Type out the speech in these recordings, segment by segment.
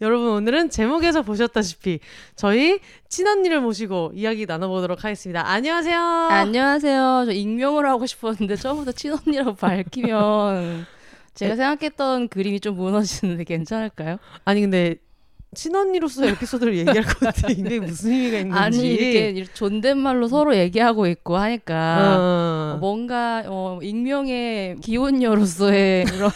여러분 오늘은 제목에서 보셨다시피 저희 친언니를 모시고 이야기 나눠보도록 하겠습니다. 안녕하세요. 안녕하세요. 저 익명으로 하고 싶었는데 처음부터 친언니라고 밝히면 제가 네. 생각했던 그림이 좀 무너지는데 괜찮을까요? 아니 근데 친언니로서 에피소드를 얘기할 것 같아. 이게 무슨 의미가 있는지. 아니 이렇게, 존댓말로 서로 얘기하고 있고 하니까 어. 뭔가 어, 익명의 기혼녀로서의 그런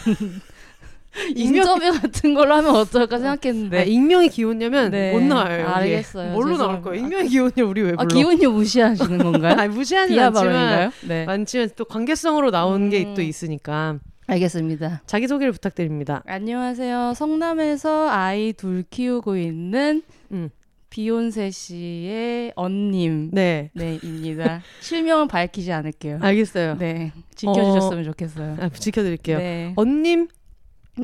인터뷰 같은 걸로 하면 어떨까 생각했는데 아, 익명의 기혼녀면 네. 못 나와요. 알겠어요. 뭘로 나올 죄송합니다. 거야? 익명의 기혼녀 우리 왜 불러? 아, 기혼녀 무시하시는 건가요? 아니 무시하지 비하 않지만? 네. 많지만 또 관계성으로 나온 게 음. 또 있으니까 알겠습니다. 자기 소개를 부탁드립니다. 안녕하세요. 성남에서 아이 둘 키우고 있는 음. 비욘세 씨의 언님. 네, 네,입니다. 실명은 밝히지 않을게요. 알겠어요. 네. 지켜주셨으면 좋겠어요. 아, 지켜드릴게요. 네. 언님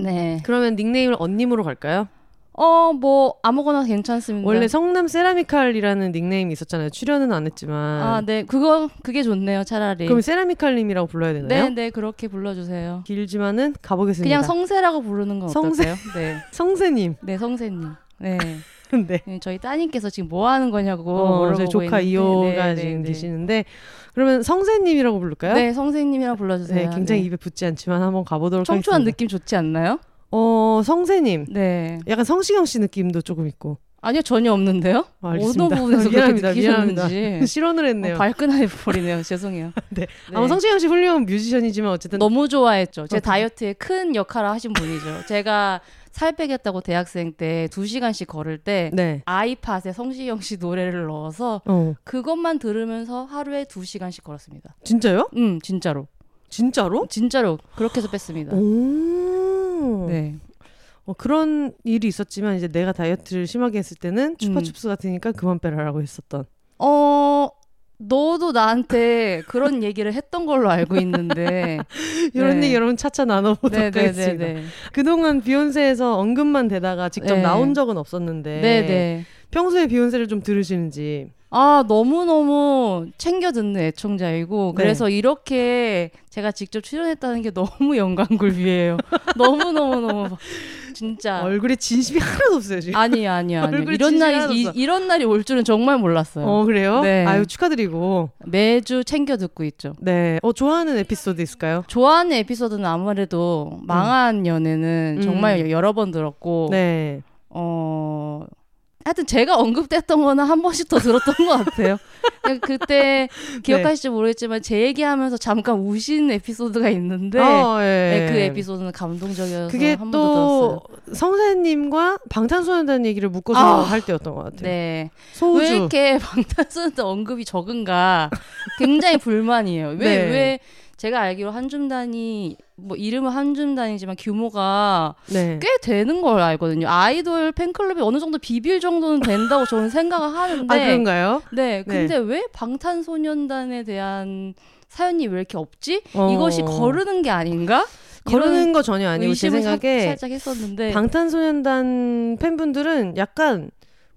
네. 그러면 닉네임을 언님으로 갈까요? 어, 뭐, 아무거나 괜찮습니다. 원래 성남 세라미칼이라는 닉네임이 있었잖아요. 출연은 안 했지만. 아, 네. 그거, 그게 좋네요, 차라리. 그럼 세라미칼님이라고 불러야 되나요? 네, 네. 그렇게 불러 주세요. 길지만은 가보겠습니다. 그냥 성세라고 부르는 건 성세. 어떨까요? 네. 성세님. 네, 성세님. 네. 네. 네, 저희 따님께서 지금 뭐 하는 거냐고 어, 물어보고 저희 조카 있는데, 이호가 네, 네, 지금 네. 계시는데 그러면 성세님이라고 부를까요? 네, 성세님이랑 불러주세요. 네, 굉장히 네. 입에 붙지 않지만 한번 가보도록 청초한 하겠습니다. 느낌 좋지 않나요? 어, 성세님. 네. 약간 성시경 씨 느낌도 조금 있고. 아니요, 전혀 없는데요. 아, 어느. 부분에서 미안합니다. 미안합니다. 실언을 했네요. 어, 발끈해 버리네요. 죄송해요. 네. 네. 아마 성시경 씨 훌륭한 뮤지션이지만 어쨌든 너무 좋아했죠. 제 어, 다이어트에 큰 역할을 하신 분이죠. 제가 살 빼겠다고 대학생 때두 시간씩 걸을 때 네. 아이팟에 성시경 씨 노래를 넣어서 어. 그것만 들으면서 하루에 두 시간씩 걸었습니다. 진짜요? 음, 진짜로. 진짜로? 진짜로 그렇게 해서 뺐습니다. 오. 네. 어, 그런 일이 있었지만 이제 내가 다이어트를 심하게 했을 때는 추파춥스 같으니까 그만 빼라라고 했었던. 어, 너도 나한테 그런 얘기를 했던 걸로 알고 있는데. 이런 네. 얘기 여러분 차차 나눠보도록 하겠습니다. 네네네네. 그동안 비욘세에서 언급만 되다가 직접 네. 나온 적은 없었는데 네네. 평소에 비욘세를 좀 들으시는지 아, 너무너무 챙겨 듣는 애청자이고, 네. 그래서 이렇게 제가 직접 출연했다는 게 너무 영광굴비예요. 너무너무너무. 진짜. 얼굴에 진심이 하나도 없어요 지금. 아니요, 아니요. 얼굴에 이런 날이, 이. 이런 날이 올 줄은 정말 몰랐어요. 어 그래요? 네. 아유 축하드리고. 매주 챙겨 듣고 있죠. 네. 어 좋아하는 에피소드 있을까요? 좋아하는 에피소드는 아무래도 망한 연애는 음. 정말 여러 번 들었고, 네. 어, 하여튼 제가 언급됐던 거는 한 번씩 더 들었던 것 같아요. 그때 기억하실지 모르겠지만 제 얘기하면서 잠깐 우신 에피소드가 있는데 어, 예. 네, 그 에피소드는 감동적이어서 그게. 또 성세님과 방탄소년단 얘기를 묶어서 아. 할 때였던 것 같아요. 네. 소우주. 왜 이렇게 방탄소년단 언급이 적은가 굉장히 불만이에요. 왜, 네. 왜 제가 알기로 한줌단이 뭐 이름은 한줌단이지만 규모가 네. 꽤 되는 걸 알거든요. 아이돌 팬클럽이 어느 정도 비빌 정도는 된다고 저는 생각을 하는데 아 그런가요? 네, 근데 왜 방탄소년단에 대한 사연이 왜 이렇게 없지? 어. 이것이 거르는 게 아닌가? 거르는 거 전혀 아니고 제 생각에 살짝 했었는데 방탄소년단 팬분들은 약간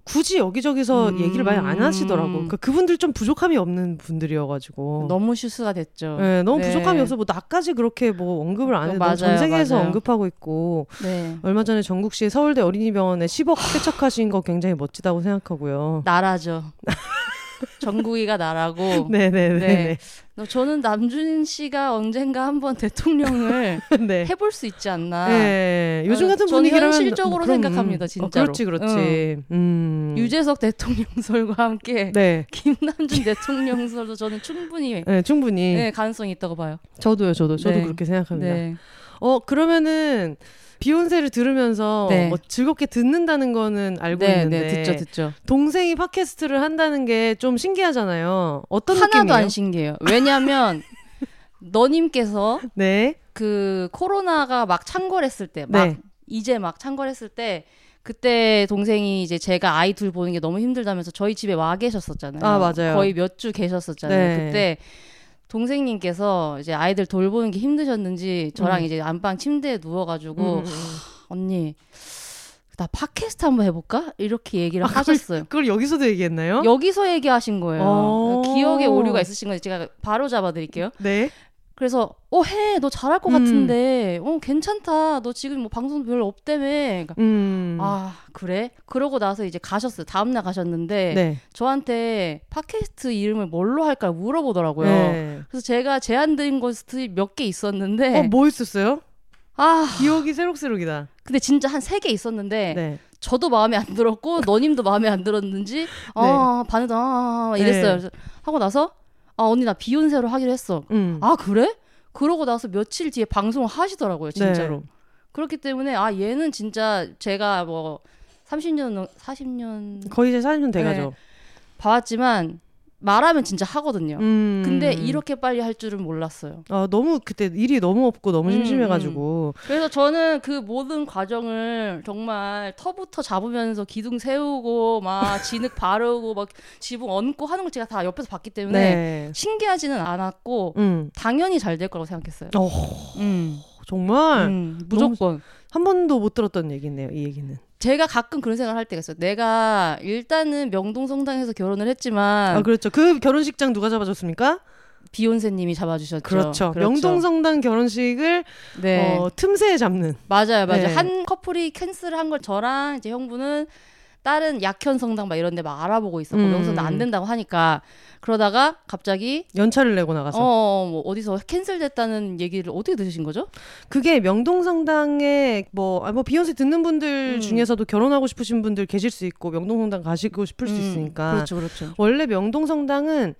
굳이 여기저기서 음. 얘기를 많이 안 하시더라고. 그러니까 그분들 좀 부족함이 없는 분들이어가지고. 너무 실수가 됐죠. 네, 너무 네. 부족함이 없어. 뭐 나까지 그렇게 뭐 언급을 안 어, 해도 전 세계에서 맞아요. 언급하고 있고 네. 얼마 전에 정국시 서울대 어린이병원에 10억 쾌척하신 거 굉장히 멋지다고 생각하고요. 나라죠. 정국이가 나라고. 네네네. 네. 너- 저는 남준 씨가 언젠가 한번 대통령을 네. 해볼 수 있지 않나. 네. 요즘 같은 분위기라면 현실적으로 그럼, 생각합니다, 어, 진짜로. 그렇지, 그렇지. 음. 유재석 대통령설과 함께 네. 김남준 대통령설도 저는 충분히 네, 충분히. 네, 가능성이 있다고 봐요. 저도요, 저도. 저도 네. 그렇게 생각합니다. 네. 어, 그러면은 비욘세를 들으면서 네. 뭐 즐겁게 듣는다는 거는 알고 네, 있는데 네, 듣죠, 듣죠. 동생이 팟캐스트를 한다는 게 좀 신기하잖아요. 어떤 하나도 느낌이에요? 안 신기해요. 왜냐하면 너님께서 네. 그 코로나가 막 창궐했을 때, 막 네. 이제 막 창궐했을 때 그때 동생이 이제 제가 아이 둘 보는 게 너무 힘들다면서 저희 집에 와 계셨었잖아요. 아, 맞아요. 거의 몇 주 계셨었잖아요. 네. 그때 동생님께서 이제 아이들 돌보는 게 힘드셨는지 저랑 음. 이제 안방 침대에 누워가지고 음, 음, 음. 언니 나 팟캐스트 한번 해볼까 이렇게 얘기를 아, 그걸- 하셨어요. 그걸 여기서도 얘기했나요? 여기서 얘기하신 거예요. 어. 기억에 오류가 있으신 건지 제가 바로 잡아드릴게요. 네. 그래서 어 해 너 잘할 것 음. 같은데 어 괜찮다 너 지금 뭐 방송 별로 없다며 그러니까 음. 아 그래 그러고 나서 이제 가셨어요 다음 날 가셨는데 네. 저한테 팟캐스트 이름을 뭘로 할까 물어보더라고요 네. 그래서 제가 제안드린 것이 몇 개 있었는데 어, 뭐 있었어요? 아 기억이 새록새록이다. 근데 진짜 한 세 개 있었는데 네. 저도 마음에 안 들었고 너님도 마음에 안 들었는지 아 반응 아 이랬어요 네. 그래서 하고 나서 아 언니 나 비욘세로 하기로 했어 음. 아 그래? 그러고 나서 며칠 뒤에 방송을 하시더라고요 진짜로 네. 그렇기 때문에 아 얘는 진짜 제가 뭐 30년 40년 거의 이제 40년 돼가죠. 봐왔지만 말하면 진짜 하거든요 음. 근데 이렇게 빨리 할 줄은 몰랐어요 아, 너무 그때 일이 너무 없고 너무 음, 심심해가지고. 그래서 저는 그 모든 과정을 정말 터부터 잡으면서 기둥 세우고 막 진흙 바르고 막 지붕 얹고 하는 걸 제가 다 옆에서 봤기 때문에 네. 신기하지는 않았고 음. 당연히 잘 될 거라고 생각했어요. 어, 음, 정말 음, 무조건. 한 번도 못 들었던 얘기네요. 이 얘기는. 제가 가끔 그런 생각을 할 때가 있어요. 내가 일단은 명동 성당에서 결혼을 했지만 아, 그렇죠. 그 결혼식장 누가 잡아줬습니까? 비욘세님이 잡아주셨죠. 그렇죠. 명동성당 결혼식을 네, 어, 틈새에 잡는. 맞아요, 맞아요. 네. 한 커플이 캔슬을 한걸 저랑 이제 형부는 다른 약현 성당 막 이런 데 막 알아보고 있었고 음. 명성당 안 된다고 하니까 그러다가 갑자기 연차를 내고 나가서. 어, 뭐 어디서 캔슬됐다는 얘기를 어떻게 들으신 거죠? 그게 명동성당에 뭐, 아, 뭐 비욘세 듣는 분들 음. 중에서도 결혼하고 싶으신 분들 계실 수 있고 명동성당 가시고 싶을 수 음, 있으니까. 그렇죠, 그렇죠. 원래 명동성당은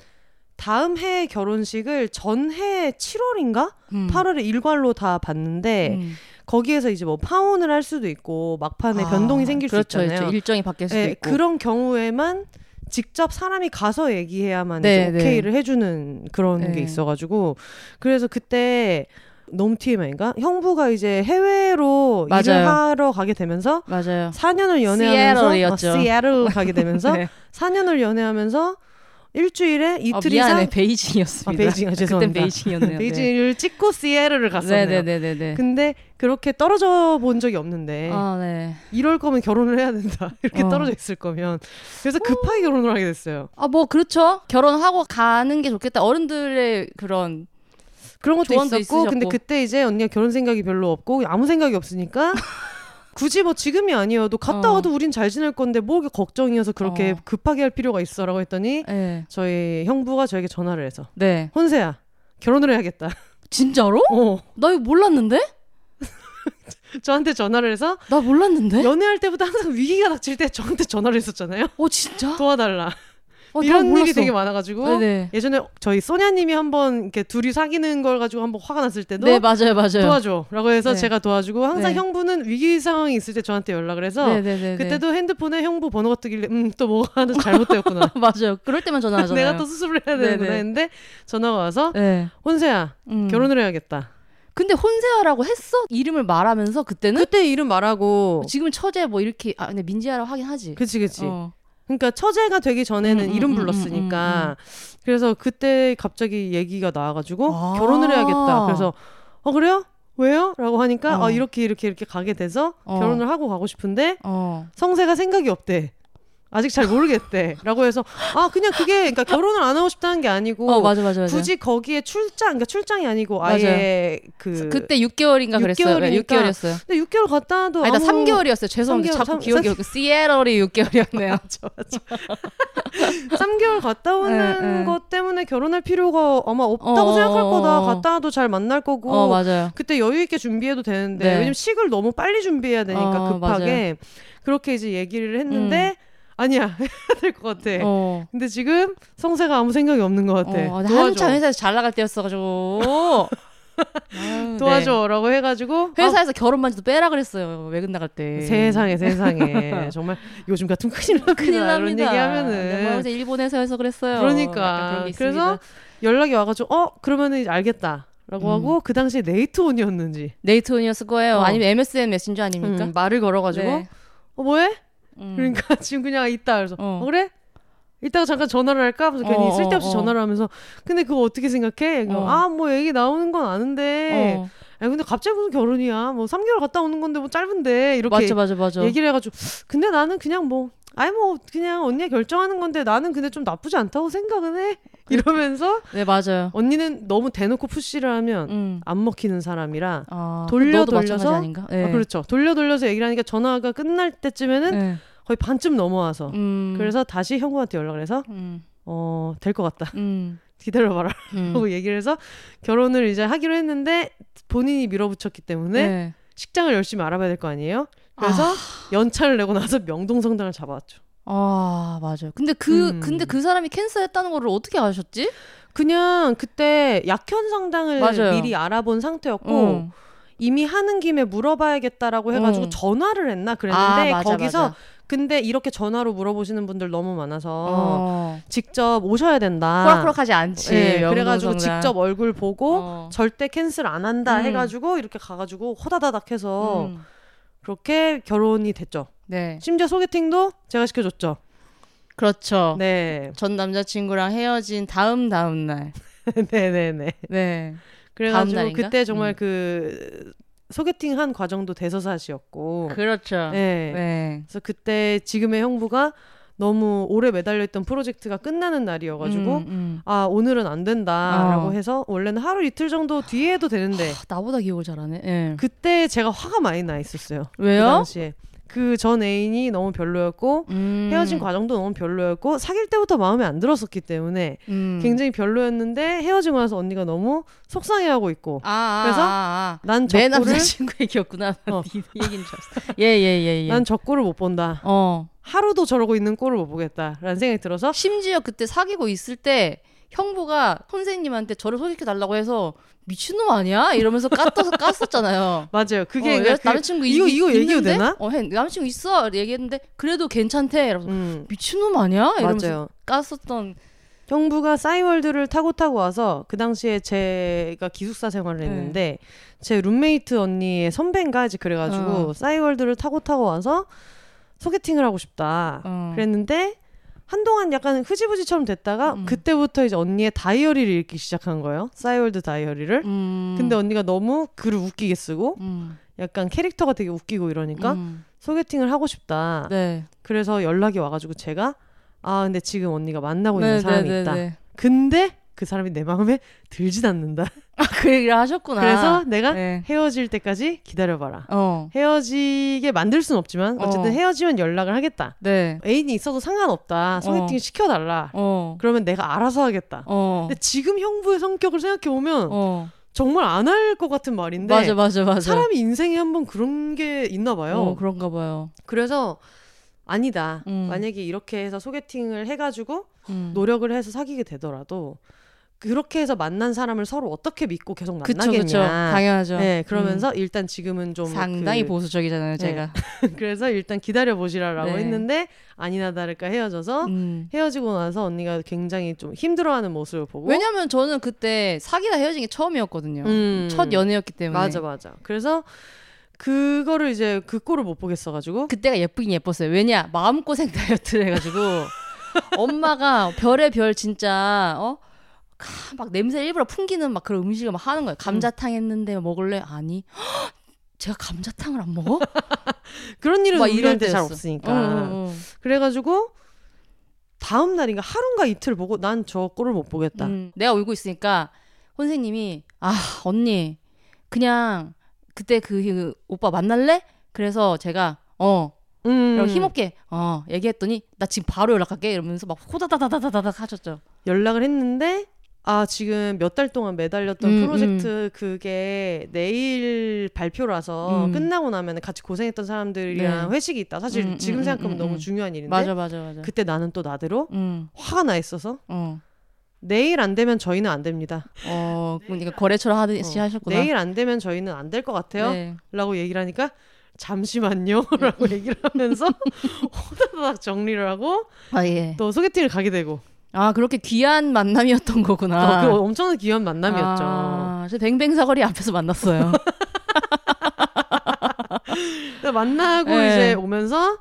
다음 해 결혼식을 전해 7월인가? 음. 8월에 일괄로 다 봤는데 음. 거기에서 이제 뭐 파혼을 할 수도 있고 막판에 아, 변동이 생길 그렇죠, 수 있잖아요. 그렇죠. 일정이 바뀔 수도 네, 있고. 그런 경우에만 직접 사람이 가서 얘기해야만 네, 네. 오케이를 해주는 그런 네. 게 있어가지고 그래서 그때 너무 TMI인가? 형부가 이제 해외로 일을 맞아요. 하러 가게 되면서 맞아요. 4년을 연애하면서 시애틀이었죠. 어, 시애틀 가게 되면서 네. 4년을 연애하면서 일주일에 어, 이틀 미안해 이상 베이징이었습니다. 아, 베이징, 아, 그땐 죄송합니다. 베이징이었네요. 베이징을 찍고 시애틀을 갔었네요. 네네네네. 근데 그렇게 떨어져 본 적이 없는데 아 네. 이럴 거면 결혼을 해야 된다. 이렇게 어. 떨어져 있을 거면 그래서 급하게 결혼을 하게 됐어요. 아 뭐 그렇죠. 결혼하고 가는 게 좋겠다. 어른들의 그런 그런 것도 있었고 있으셨고. 근데 그때 이제 언니가 결혼 생각이 별로 없고 아무 생각이 없으니까 굳이 뭐 지금이 아니어도 갔다 어. 와도 우린 잘 지낼 건데 뭐 걱정이어서 그렇게 어. 급하게 할 필요가 있어라고 했더니 네. 저희 형부가 저에게 전화를 해서 네. 혼세야 결혼을 해야겠다. 진짜로? 어 나 이거 몰랐는데? 저한테 전화를 해서 나 몰랐는데? 연애할 때보다 항상 위기가 닥칠 때 저한테 전화를 했었잖아요. 어 진짜? 도와달라. 어, 나 이런 일이. 되게 많아가지고 네네. 예전에 저희 소냐님이 한번 이렇게 둘이 사귀는 걸 가지고 한번 화가 났을 때도 네 맞아요 맞아요. 도와줘라고 해서 네. 제가 도와주고 항상 네. 형부는 위기 상황이 있을 때 저한테 연락을 해서 네네네. 그때도 핸드폰에 형부 번호가 뜨길래 음 또 뭐가 하나 잘못되었구나 맞아요. 그럴 때만 전화하잖아요. 내가 또 수습을 해야 되는구나. 했는데 전화가 와서 네. 혼세야 음. 결혼을 해야겠다 근데 혼세아라고 했어? 이름을 말하면서 그때는 그때 이름 말하고 지금 처제 뭐 이렇게 아 근데 민지아라고 하긴 하지. 그치 그치 어. 그러니까 처제가 되기 전에는 음, 음, 이름 음, 불렀으니까 그래서 그때 갑자기 얘기가 나와가지고 아. 결혼을 해야겠다 그래서 어 그래요 왜요? 라고 하니까 어. 아 이렇게 이렇게 이렇게 가게 돼서 어. 결혼을 하고 가고 싶은데 어. 성세가 생각이 없대. 아직 잘 모르겠대. 라고 해서 아 그냥 그게 그러니까 결혼을 안 하고 싶다는 게 아니고 어 맞아 맞아 맞아. 굳이 거기에 출장 그러니까 출장이 아니고 아예 그 그때 6개월인가 그랬어요. 네, 6개월이니까 6개월이었어요. 근데 6개월 갔다 와도 아니 나 아무- 3개월이었어요. 죄송합니다. 3개월, 자꾸 삼- 기억이 없고 시에럴이 6개월이었네요. 맞아 맞아. 3개월 갔다 오는 네, 네. 것 때문에 결혼할 필요가 아마 없다고 어, 생각할 거다. 어. 갔다 와도 잘 만날 거고. 어 맞아요. 그때 여유 있게 준비해도 되는데 네. 왜냐면 식을 너무 빨리 준비해야 되니까 어, 급하게 그렇게 이제 얘기를 했는데 아니야 해야 될 것 같아. 어. 근데 지금 성세가 아무 생각이 없는 것 같아. 어. 한참 회사에서 잘 나갈 때였어가지고 아유, 네. 도와줘라고 해가지고 회사에서 결혼 반지도 빼라 그랬어요. 외근 나갈 때. 아, 세상에 세상에 정말 요즘 같으면 큰일 납니다. 큰일 납니다. 이런 네, 뭐 얘기하면은 어제 일본에서 해서 그랬어요. 그러니까. 그래서. 연락이 와가지고 어 그러면은 이제 알겠다 라고 음. 하고 그 당시에 네이트온이었는지 네이트온이었을 거예요. 어. 아니면 MSN 메신저 아닙니까? 음, 말을 걸어가지고 네. 어 뭐해? 음. 그러니까 지금 그냥 있다 그래서 어. 어, 그래? 이따가 잠깐 전화를 할까? 하면서 괜히 어, 쓸데없이 어, 어. 전화를 하면서 근데 그거 어떻게 생각해? 어. 아뭐 얘기 나오는 건 아는데 어. 아 근데 갑자기 무슨 결혼이야? 뭐 3개월 갔다 오는 건데 뭐 짧은데 이렇게 맞아 맞아 맞아. 얘기를 해가지고 근데 나는 그냥 뭐 아니 뭐 그냥 언니가 결정하는 건데 나는 근데 좀 나쁘지 않다고 생각은 해 이러면서 네 맞아요. 언니는 너무 대놓고 푸시를 하면 음. 안 먹히는 사람이라 아, 돌려 돌려서? 네. 아, 그렇죠 돌려 돌려서 얘기를 하니까 전화가 끝날 때쯤에는 네. 거의 반쯤 넘어와서 음. 그래서 다시 형부한테 연락을 해서 음. 어될 것 같다 음. 기다려봐라 음. 하고 얘기를 해서 결혼을 이제 하기로 했는데 본인이 밀어붙였기 때문에 네. 식장을 열심히 알아봐야 될 거 아니에요 그래서 연차를 내고 나서 명동성당을 잡아왔죠 아 맞아요. 근데 그 음. 근데 그 사람이 캔슬했다는 거를 어떻게 아셨지? 그냥 그때 약현 성당을 맞아요. 미리 알아본 상태였고 어. 이미 하는 김에 물어봐야겠다라고 해가지고 어. 전화를 했나 아, 그랬는데 맞아, 거기서 맞아. 근데 이렇게 전화로 물어보시는 분들 너무 많아서 어. 직접 오셔야 된다. 호락호락하지 않지. 네, 그래가지고. 직접 얼굴 보고 어. 절대 캔슬 안 한다 음. 해가지고 이렇게 가가지고 호다다닥 해서 음. 그렇게 결혼이 됐죠. 네. 심지어 소개팅도 제가 시켜줬죠. 그렇죠. 네, 전 남자친구랑 헤어진 다음 다음 날. 네네네. 네. 그래가지고 날인가? 그때 정말 음. 그 소개팅 한 과정도 대서사시였고. 그렇죠. 네. 네. 그래서 그때 지금의 형부가 너무 오래 매달려 있던 프로젝트가 끝나는 날이어가지고 음, 음. 아 오늘은 안 된다라고 어. 해서 원래는 하루 이틀 정도 뒤에 해도 되는데 아, 나보다 기억을 잘하네. 예. 그때 제가 화가 많이 나 있었어요. 그 왜요? 당시에 그 전 애인이 너무 별로였고 음. 헤어진 과정도 너무 별로였고 사귈 때부터 마음에 안 들었었기 때문에 음. 굉장히 별로였는데 헤어지고 나서 언니가 너무 속상해하고 있고 아, 아, 그래서 아, 아. 난내 적고를 남자친구 얘기였구나. 어. 네 얘기인 줄 알았어. 예예예 예. 난 적고를 못 본다. 어. 하루도 저러고 있는 꼴을 못 보겠다라는 생각이 들어서 심지어 그때 사귀고 있을 때 형부가 선생님한테 저를 소개시켜 달라고 해서 미친놈 아니야? 이러면서 깠어서 깠었잖아요. 맞아요. 그게 어, 그러니까 그- 남자친구 이거 있, 이거 얘기해도? 되나? 어, 해, 남자친구 있어. 얘기했는데 그래도 괜찮대. 이러면서 음, 미친놈 아니야? 이러면서 맞아요. 깠었던 형부가 싸이월드를 타고 타고 와서 그 당시에 제가 기숙사 생활을 했는데 제 룸메이트 언니의 선배인가 이제 그래가지고 어. 싸이월드를 타고 타고 와서 소개팅을 하고 싶다 어. 그랬는데 한동안 약간 흐지부지처럼 됐다가 음. 그때부터 이제 언니의 다이어리를 읽기 시작한 거예요 싸이월드 다이어리를 음. 근데 언니가 너무 글을 웃기게 쓰고 음. 약간 캐릭터가 되게 웃기고 이러니까 음. 소개팅을 하고 싶다 네. 그래서 연락이 와가지고 제가 아 근데 지금 언니가 만나고 네, 있는 네, 사람이 네, 있다 네. 근데 그 사람이 내 마음에 들진 않는다. 아, 그 얘기를 하셨구나. 그래서 내가 네. 헤어질 때까지 기다려봐라. 어. 헤어지게 만들 순 없지만 어쨌든 어. 헤어지면 연락을 하겠다. 네. 애인이 있어도 상관없다. 소개팅 어. 시켜달라. 어. 그러면 내가 알아서 하겠다. 어. 근데 지금 형부의 성격을 생각해 보면 어. 정말 안 할 것 같은 말인데 맞아, 맞아, 맞아. 사람이 인생에 한번 그런 게 있나 봐요. 어, 그런가 봐요. 그래서 아니다. 음. 만약에 이렇게 해서 소개팅을 해가지고 음. 노력을 해서 사귀게 되더라도 그렇게 해서 만난 사람을 서로 어떻게 믿고 계속 그쵸, 만나겠냐. 그쵸. 당연하죠. 네, 그러면서 일단 지금은 좀 상당히 그- 보수적이잖아요, 제가. 그래서 일단 기다려 보시라라고 네. 했는데 아니나 다를까 헤어져서 음. 헤어지고 나서 언니가 굉장히 좀 힘들어하는 모습을 보고 왜냐면 저는 그때 사귀다 헤어진 게 처음이었거든요. 음. 첫 연애였기 때문에. 맞아 맞아. 그래서 그거를 이제 그 꼴을 못 보겠어 가지고 그때가 예쁘긴 예뻤어요. 왜냐 마음고생 다이어트를 해가지고 엄마가 별의 별 진짜 어. 카, 막 냄새 일부러 풍기는 막 그런 음식을 막 하는 거예요. 감자탕 했는데 먹을래? 아니. 헉, 제가 감자탕을 안 먹어? 그런 일은 우리한테 잘. 없으니까. 응, 응, 응. 그래가지고 다음 날인가 하루인가 이틀 보고 난 저 꼴을 못 보겠다. 음, 내가 울고 있으니까 선생님이 아 언니 그냥 그때 그, 그 오빠 만날래? 그래서 제가 어 음. 힘없게 어 얘기했더니 나 지금 바로 연락할게 이러면서 막 호다다다다다닥 하셨죠. 연락을 했는데 아 지금 몇 달 동안 매달렸던 음, 프로젝트 그게 내일 발표라서 음. 끝나고 나면 같이 고생했던 사람들이랑 네. 회식이 있다. 사실 음, 지금 음, 생각하면 음, 너무 음. 중요한 일인데 맞아 맞아 맞아. 그때 나는 또 나대로 음, 화가 나 있어서 어, 내일 안 되면 저희는 안 됩니다. 어, 그러니까 거래처럼 하듯이 어, 하셨구나. 내일 안 되면 저희는 안 될 것 같아요. 네. 라고 얘기를 하니까 잠시만요 라고 얘기를 하면서 호다닥 정리를 하고 아 예. 또 소개팅을 가게 되고 아 그렇게 귀한 만남이었던 거구나. 어, 그 엄청난 귀한 만남이었죠. 아, 저 뱅뱅 사거리 앞에서 만났어요. 근데 만나고 네. 이제 오면서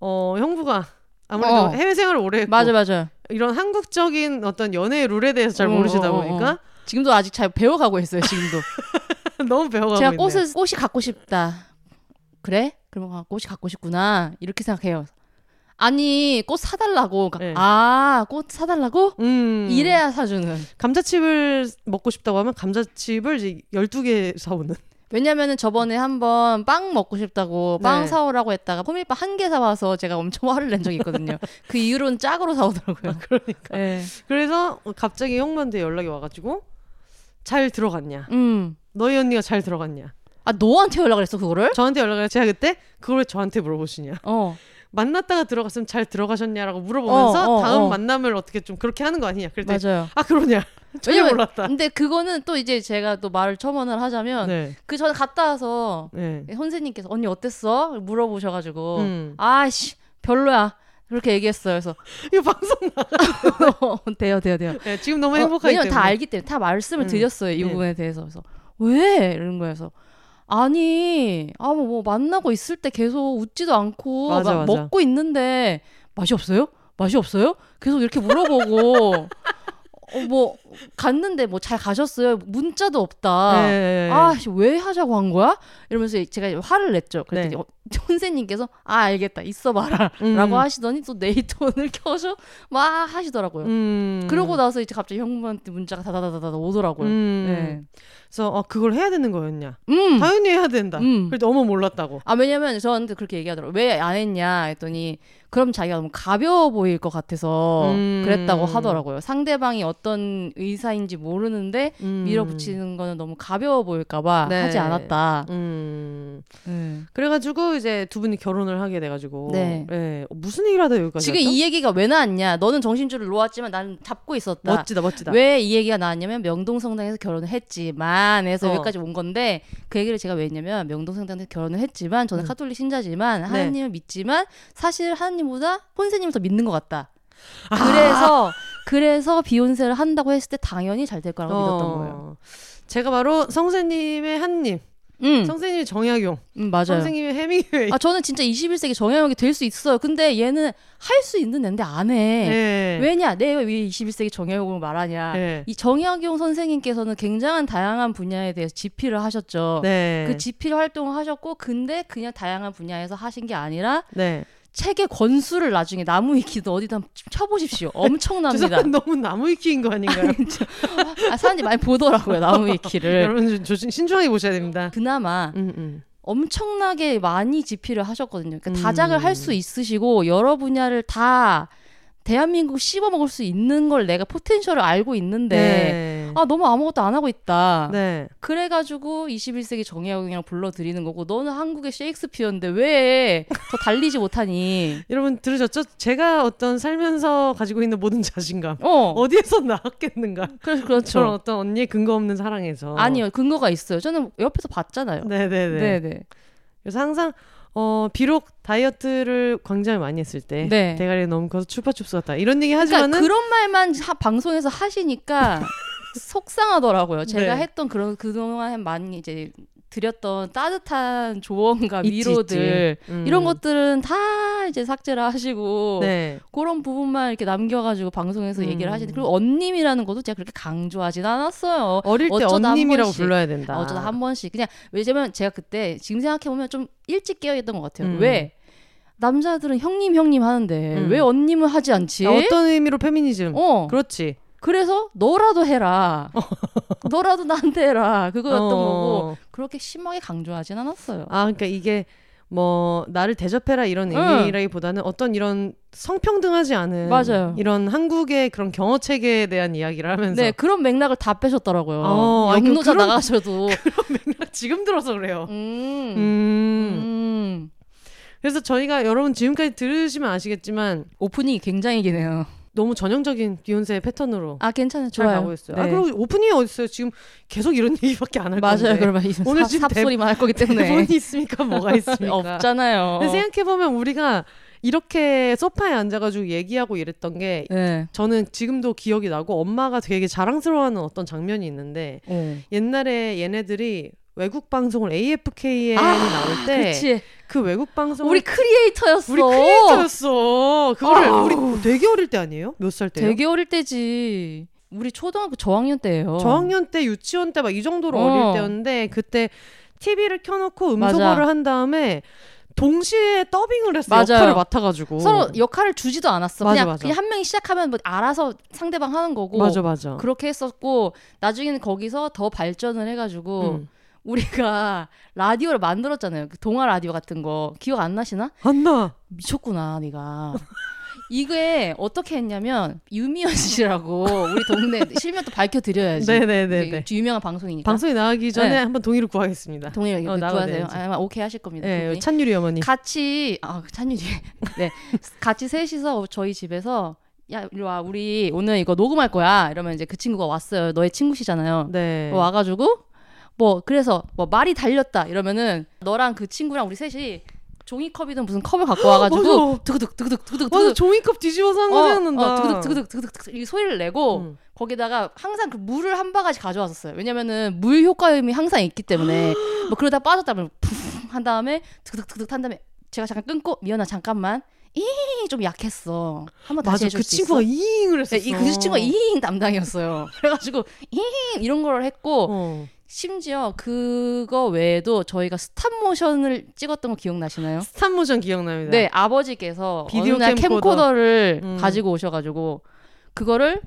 어 형부가 아무래도 어. 해외 생활을 오래 했고 맞아 맞아. 이런 한국적인 어떤 연애의 룰에 대해서 잘 어, 모르시다 어, 어, 보니까 지금도 아직 잘 배워가고 있어요. 지금도. 너무 배워가고 제가 있네요. 꽃을 꽃이 갖고 싶다. 그래? 그러면 아, 꽃이 갖고 싶구나. 이렇게 생각해요. 아니 꽃 사달라고. 그러니까 네. 아꽃 사달라고? 음. 이래야 사주는. 감자칩을 먹고 싶다고 하면 감자칩을 이제 12개 사오는. 왜냐면은 저번에 한번 빵 먹고 싶다고 빵 네. 사오라고 했다가 호밀빵 한 개 사와서 제가 엄청 화를 낸 적이 있거든요. 그 이후로는 짝으로 사오더라고요. 그러니까. 네. 그래서 갑자기 형부한테 연락이 와가지고 잘 들어갔냐? 음. 너희 언니가 잘 들어갔냐? 아 너한테 연락을 했어 그거를? 저한테 연락을 제가 그때 그걸 왜 저한테 물어보시냐? 어. 만났다가 들어갔으면 잘 들어가셨냐라고 물어보면서 어, 어, 다음 어. 만남을 어떻게 좀 그렇게 하는 거 아니냐? 그랬더니 맞아요. 아 그러냐? 전혀 몰랐다. 근데 그거는 또 이제 제가 또 말을 첨언을 하자면 네. 그 전에 갔다 와서 네. 선생님께서 언니 어땠어? 물어보셔가지고 음. 아씨 별로야 그렇게 얘기했어요. 그래서 이거 방송 나. 돼요 돼요 돼요. 네, 지금 너무 어, 행복하기 왜냐면 때문에. 다 알기 때문에 다 말씀을 음. 드렸어요 이 네. 부분에 대해서 그래서 왜 이런 거여서 아니 아뭐 뭐 만나고 있을 때 계속 웃지도 않고 맞아, 막 맞아. 먹고 있는데 맛이 없어요? 맛이 없어요? 계속 이렇게 물어보고 어, 뭐 갔는데 뭐 잘 가셨어요? 문자도 없다. 네. 아, 씨, 왜 하자고 한 거야? 이러면서 제가 화를 냈죠. 그랬더니 네. 어, 선생님께서 아 알겠다 있어봐라 음. 라고 하시더니 또 네이트온을 켜서 막 하시더라고요. 음. 그러고 나서 이제 갑자기 형부한테 문자가 다다다다다 오더라고요. 음. 네. 그래서 어, 그걸 해야 되는 거였냐? 음. 당연히 해야 된다. 음. 그래도 너무 몰랐다고. 아 왜냐면 저한테 그렇게 얘기하더라고요. 왜안 했냐 했더니 그럼 자기가 너무 가벼워 보일 것 같아서 음. 그랬다고 하더라고요. 상대방이 어떤 의사인지 모르는데 음. 밀어붙이는 거는 너무 가벼워 보일까봐 네. 하지 않았다. 음. 네. 그래가지고 이제 두 분이 결혼을 하게 돼가지고. 네. 예. 어, 무슨 얘기를 하다 여기까지 지금 왔죠? 이 얘기가 왜 나왔냐? 너는 정신줄을 놓았지만 나는 잡고 있었다. 멋지다, 멋지다. 왜 이 얘기가 나왔냐면 명동성당에서 결혼을 했지만 해서 어. 여기까지 온 건데 그 얘기를 제가 왜 했냐면 명동성당에서 결혼을 했지만 저는 음. 카톨릭 신자지만 네. 하나님을 믿지만 사실 하나님 보다 혼세님을 더 믿는 것 같다. 아. 그래서 그래서 비욘세를 한다고 했을 때 당연히 잘 될 거라고 믿었던 어. 거예요. 제가 바로 성세님의 한님, 음, 성세님의 정약용, 음 맞아요. 선생님의 해밍웨이. 아 저는 진짜 21세기 정형이 될 수 있어요. 근데 얘는 할 수 있는 애인데 안 해. 네. 왜냐? 내가 왜 21세기 정약용을 말하냐? 네. 이 정약용 선생님께서는 굉장한 다양한 분야에 대해서 집필을 하셨죠. 네. 그 집필 활동을 하셨고 근데 그냥 다양한 분야에서 하신 게 아니라 네. 책의 권수를 나중에 나무 위키도 어디다 쳐보십시오. 엄청납니다. 너무 나무 위키인 거 아닌가요? 아, 사람들이 많이 보더라고요 나무 위키를. 여러분 좀 조심 신중하게 보셔야 됩니다. 그나마 음, 음. 엄청나게 많이 집필을 하셨거든요. 그러니까 음. 다작을 할 수 있으시고 여러 분야를 다 대한민국 씹어 먹을 수 있는 걸 내가 포텐셜을 알고 있는데 네. 아 너무 아무것도 안 하고 있다. 네. 그래가지고 21세기 정약용이랑 불러드리는 거고 너는 한국의 셰익스피어인데 왜 더 달리지 못하니? 여러분 들으셨죠? 제가 어떤 살면서 가지고 있는 모든 자신감 어, 어디에서 나왔겠는가? 그래서 그렇죠. 어떤 언니의 근거 없는 사랑에서 아니요 근거가 있어요. 저는 옆에서 봤잖아요. 네네네. 네네. 그래서 항상 어 비록 다이어트를 굉장히 많이 했을 때 네. 대가리 너무 커서 추파춥스 같다 이런 얘기 그러니까 하지만은 그런 말만 하- 방송에서 하시니까 속상하더라고요. 제가 네. 했던 그런 그동안 많이 이제 드렸던 따뜻한 조언과 있지, 위로들 있지. 음. 이런 것들은 다 이제 삭제를 하시고 네. 그런 부분만 이렇게 남겨가지고 방송에서 음. 얘기를 하시는데 그리고 언님이라는 것도 제가 그렇게 강조하진 않았어요. 어릴 때 언님이라고. 불러야 된다. 어쩌다 한 번씩 그냥 왜냐면 제가 그때 지금 생각해 보면 좀 일찍 깨어 있던 것 같아요. 음. 왜 남자들은 형님 형님 하는데 음. 왜 언님은 하지 않지? 아, 어떤 의미로 페미니즘? 어. 그렇지. 그래서 너라도 해라. 너라도 나한테 해라. 그거였던 어. 거고 그렇게 심하게 강조하진 않았어요. 아, 그러니까 이게 뭐 나를 대접해라 이런 응. 의미라기보다는 어떤 이런 성평등하지 않은 맞아요. 이런 한국의 그런 경어 체계에 대한 이야기를 하면서 네 그런 맥락을 다 빼셨더라고요. 어, 영노자 그런- 나가셔도 지금 들어서 그래요. 음. 음. 음. 그래서 저희가 여러분 지금까지 들으시면 아시겠지만 오프닝이 굉장히 기네요. 너무 전형적인 비욘세 패턴으로 아 괜찮아요. 잘 좋아요. 가고 있어요. 네. 아 그리고 오프닝이 어딨어요? 지금 계속 이런 얘기밖에 안할 맞아요. 건데. 그러면 오늘 지금 삽소리만 할 거기 때문에 대본이 있습니까? 뭐가 있습니까? 없잖아요. 근데 생각해 보면 우리가 이렇게 소파에 앉아가지고 얘기하고 이랬던 게 네. 저는 지금도 기억이 나고 엄마가 되게 자랑스러워하는 어떤 장면이 있는데 어. 옛날에 얘네들이 외국 방송을 AFKN이 아, 나올 때 그치. 그 외국 방송 우리 크리에이터였어. 우리 크리에이터였어. 그거를 아우. 우리 되게 어릴 때 아니에요? 몇 살 때요? 되게 어릴 때지. 우리 초등학교 저학년 때예요. 저학년 때 유치원 때 막 이 정도로 어. 어릴 때였는데 그때 TV를 켜놓고. 음소거를 한 다음에 동시에 더빙을 했어. 맞아요. 역할을 맡아가지고 서로 역할을 주지도 않았어. 맞아, 그냥 맞아. 그냥 한 명이 시작하면 뭐 알아서 상대방 하는 거고. 맞아 맞아. 그렇게 했었고 나중에는 거기서 더 발전을 해가지고 음. 우리가 라디오를 만들었잖아요. 그 동화 라디오 같은 거 기억 안 나시나? 안 나. 미쳤구나, 네가. 이게 어떻게 했냐면 유미연 씨라고 우리 동네 실명 또 밝혀드려야지. 네네네네. 이게 유명한 방송이니까. 방송에 나가기 전에 네. 한번 동의를 구하겠습니다. 동일 어, 어, 구하세요. 아마 오케이 하실 겁니다. 네. 찬유리 어머니. 같이 아 찬유리 네 같이 셋이서 저희 집에서 야 이리 와 우리 오늘 이거 녹음할 거야 이러면 이제 그 친구가 왔어요 너의 친구시잖아요 네. 와가지고 뭐 그래서 뭐 말이 달렸다 이러면은 너랑 그 친구랑 우리 셋이 종이컵이든 무슨 컵을 갖고 와가지고 맞아. 드그득 드그득 드그득 맞아 드그득 종이컵 뒤집어서 한거 어, 생각난다. 어, 드그득 드그득 드그득 드그득 이 소리를 내고 음. 거기다가 항상 그 물을 한 바가지 가져왔었어요. 왜냐면은 물 효과음이 항상 있기 때문에 뭐 그러다 빠졌다면 푹한 다음에 드득드득 한 다음에 제가 잠깐 끊고 미연아 잠깐만 이좀 약했어. 한번 다시 맞아 해줄 그 수 친구가 있어? 이잉을 네, 했었어. 이그 친구가 이잉 담당이었어요. 그래가지고 이잉 이런 걸 했고 어. 심지어 그거 외에도 저희가 stop motion을 찍었던 거 기억나시나요? stop motion 기억납니다. 네, 아버지께서 비디오 어느 날 캠코더. 캠코더 를 음. 가지고 오셔가지고 그거를